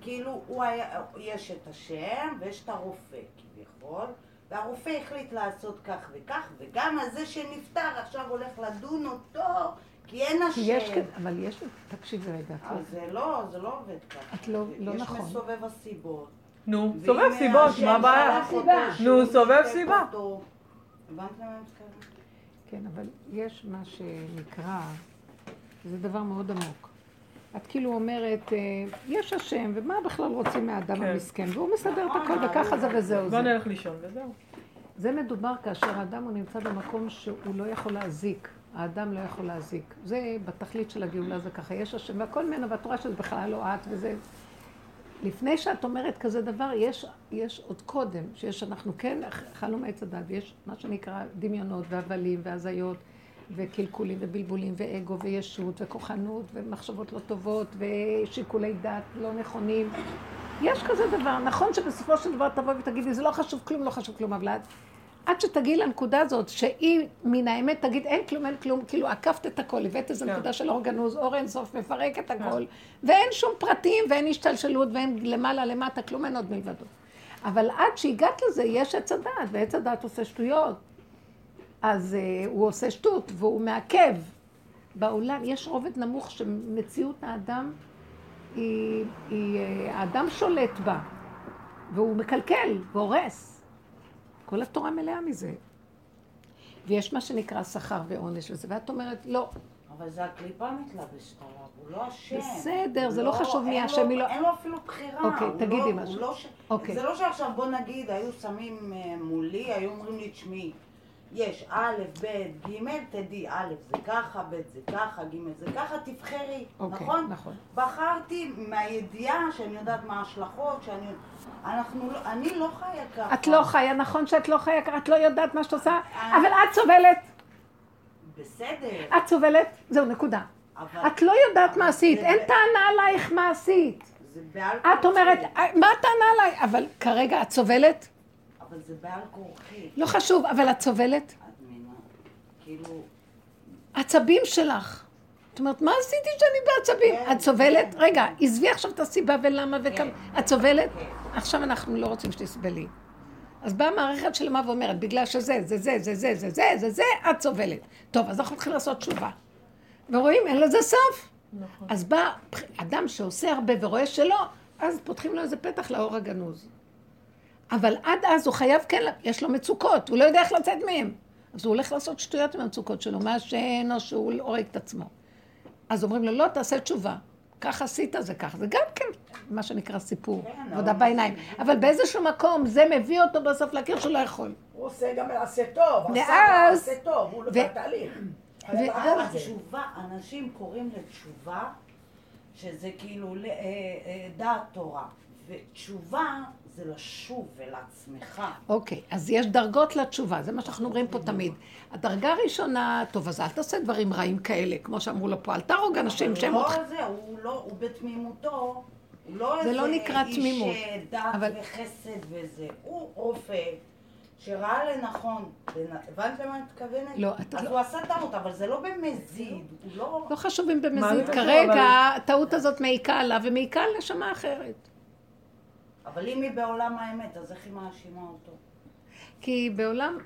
כאילו, הוא היה, יש את השם ויש את הרופא, כביכול, והרופא החליט לעשות כך וכך, וגם הזה שנפטר עכשיו הולך לדון אותו, כי אין השם. כי יש כזה, אבל יש, תקשיבי רגע. אז זה לא, זה לא עובד ככה. את לא- לא נכון. יש מסובב הסיבות. נו, סובב סיבות, מה הבעיה? נו, סובב סיבה. אותו. הבנת למה אני מתכוונת? כן, אבל יש מה שנקרא, זה דבר מאוד עמוק. את כאילו אומרת, אה, יש השם, ומה בכלל רוצים מהאדם כן. המסכן? והוא מסדר את הכל, וככה זה וזהו בוא זה. נלך לישון וזהו. זה מדובר כאשר האדם הוא נמצא במקום שהוא לא יכול להזיק. האדם לא יכול להזיק. זה בתכלית של הגאולה זה ככה, יש השם והכל ממנו, ואת רואה שזה בכלל לא את וזה. לפני שאת אומרת כזה דבר, יש, יש עוד קודם, שיש, אנחנו כן אכלנו מעץ הדת, ויש מה שנקרא דמיונות והבלים והזיות וקלקולים ובלבולים ואגו וישות וכוחנות ומחשבות לא טובות ושיקולי דת לא נכונים. יש כזה דבר, נכון שבסופו של דבר תבואי ותגידי, זה לא חשוב כלום, לא חשוב כלום, אבל את, עד שתגיעי לנקודה הזאת, שהיא מן האמת תגיד, אין כלום, אין כלום, כאילו עקפת את הכל, הבאת איזו כן. נקודה של אור אין סוף, מפרק את הכל, ואין שום פרטים, ואין השתלשלות, ואין למעלה למטה, כלום אין עוד מלבדו. אבל עד שהגעת לזה, יש עץ הדעת, ועץ הדעת עושה שטויות. אז uh, הוא עושה שטות, והוא מעכב. בעולם יש רובד נמוך שמציאות האדם היא, היא, אה, האדם שולט בה, והוא מקלקל והורס. כל התורה מלאה מזה. ויש מה שנקרא שכר ועונש וזה, ואת אומרת, לא, אבל זה הקליפה מתלבשת עליו, הוא לא אשם. בסדר, זה לא חשוב מי אשם, מי לא- אין לו אפילו בחירה. אוקיי, תגידי לא- משהו. לא ש- אוקיי. זה לא שעכשיו, בוא נגיד, היו שמים אה, מולי, היו אומרים לי, תשמעי, יש א', ב', ג', תדעי, א' זה ככה, ב' זה ככה, ג' זה ככה, תבחרי, אוקיי, נכון? נכון. בחרתי מהידיעה שאני יודעת מה ההשלכות, שאני... אנחנו לא, אני לא חיה ככה. את לא חיה, נכון שאת לא חיה, ככה, את לא יודעת מה שאת עושה, אה. אבל את סובלת, בסדר, את סובלת, זהו, נקודה. אבל... את לא יודעת מה עשית, זה- אין טענה עלייך מה עשית. את אומרת, כורחי. מה הטענה עליי? אבל כרגע את סובלת? אבל זה בעל כורחי. לא חשוב, אבל את סובלת? כאילו... עצבים שלך. זאת אומרת, מה עשיתי שאני בעצבים? כן, את סובלת? כן. רגע, עזבי עכשיו את הסיבה ולמה וכמה. כן. את סובלת? עכשיו אנחנו לא רוצים שתסבלי. אז באה מערכת שלמה ואומרת, בגלל שזה, זה זה, זה זה, זה זה, זה זה, את סובלת. טוב, אז אנחנו נתחיל לעשות תשובה. ורואים, אין לזה סוף. נכון. אז בא אדם שעושה הרבה ורואה שלא, אז פותחים לו איזה פתח לאור הגנוז. אבל עד אז הוא חייב כן, יש לו מצוקות, הוא לא יודע איך לצאת מהם. אז הוא הולך לעשות שטויות עם המצוקות שלו, מעשן או שהוא הורג את עצמו. אז אומרים לו, לא, תעשה תשובה. כך עשית, זה כך. זה גם כן מה שנקרא סיפור, כן, עבודה בעיניים. אבל באיזשהו מקום זה מביא אותו בסוף להכיר שהוא לא יכול. הוא עושה גם מעשה טוב, עשה ואז- מעשה טוב, הוא ו- בתהליך. חייב ו- לעבור את זה. התשובה, אנשים קוראים לתשובה, שזה כאילו אה, אה, דעת תורה. ותשובה זה לשוב אל עצמך. אוקיי, אז יש דרגות לתשובה, זה מה שאנחנו אומרים פה תמיד. הדרגה הראשונה, טוב, אז אל תעשה דברים רעים כאלה, כמו שאמרו לו פה, אל תהרוג אנשים אבל שהם הוא אותך. לא זה, הוא לא, הוא בתמימותו, הוא לא זה איזה לא נקרא תמימות. איש אה, דת אבל- וחסד וזה. הוא רופא שראה לנכון, לנ- הבנת למה אני מתכוונת? לא, אתה אז לא- הוא עשה טעות, אבל זה לא במזיד, הוא לא... לא חשוב אם במזיד, כרגע הטעות הזאת מעיקה עליו ומעיקה על נשמה אחרת. אבל אם היא בעולם האמת, אז איך היא מאשימה אותו? כי בעולם,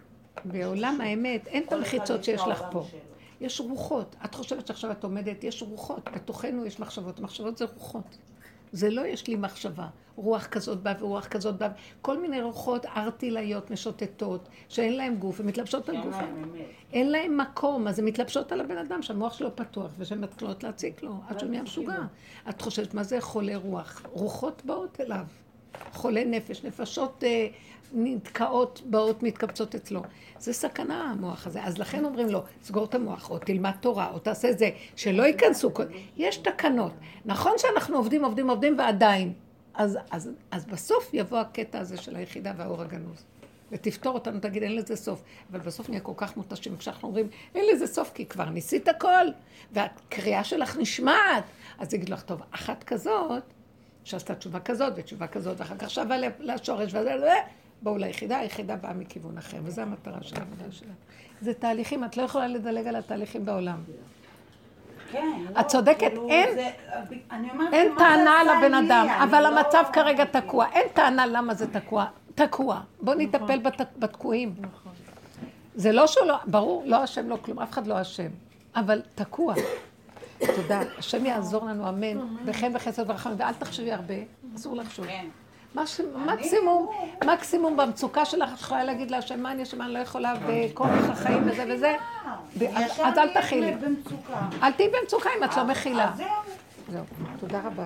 בעולם האמת אין את המחיצות יש שיש לך פה. שלו. יש רוחות. את חושבת שעכשיו את עומדת, יש רוחות. בתוכנו יש מחשבות. מחשבות זה רוחות. זה לא יש לי מחשבה. רוח כזאת באה ורוח כזאת באה. כל מיני רוחות ארטילאיות משוטטות, שאין להן גוף, ומתלבשות על אין גוף. אין להם מקום, אז הן מתלבשות על הבן אדם שהמוח שלו פתוח, ושהן מתחילות להציק לו, עד שהוא נהיה משוגע. את חושבת, מה זה חולה רוח? רוחות באות אליו. חולה נפש, נפשות אה, נתקעות, באות, מתקבצות אצלו. זה סכנה המוח הזה. אז לכן אומרים לו, סגור את המוח, או תלמד תורה, או תעשה זה, שלא ייכנסו. יש תקנות. נכון שאנחנו עובדים, עובדים, עובדים, ועדיין. אז, אז, אז בסוף יבוא הקטע הזה של היחידה והאור הגנוז. ותפתור אותנו, תגיד, אין לזה סוף. אבל בסוף נהיה כל כך מותשים, כשאנחנו אומרים, אין לזה סוף, כי כבר ניסית הכל, והקריאה שלך נשמעת. אז יגיד לך, טוב, אחת כזאת, שעשתה תשובה כזאת ותשובה כזאת, ואחר כך שבה לשורש וזה, וזה, בואו ליחידה, היחידה באה מכיוון אחר, וזו המטרה של העבודה שלנו. זה תהליכים, את לא יכולה לדלג על התהליכים בעולם. כן, לא, את צודקת, כאילו, אין- אין טענה על עשה הבן לי? אדם, אבל לא- המצב כרגע תקוע. אין טענה למה זה תקוע. תקוע. בואו נטפל בת- בתקועים. נכון. זה לא שהוא לא, ברור, לא אשם, לא כלום, אף אחד לא אשם. אבל תקוע. תודה. השם יעזור לנו, אמן. בחן וחסד ורחמים, ואל תחשבי הרבה, אסור לחשוב. כן. ש- מקסימום, מקסימום במצוקה שלך, את יכולה להגיד להשם, מה אני אשמה, אני לא יכולה, בכורח החיים וזה וזה. ו- אז אל תכילי. אל תהיי במצוקה אם את לא מכילה. אז זהו. זהו. תודה רבה.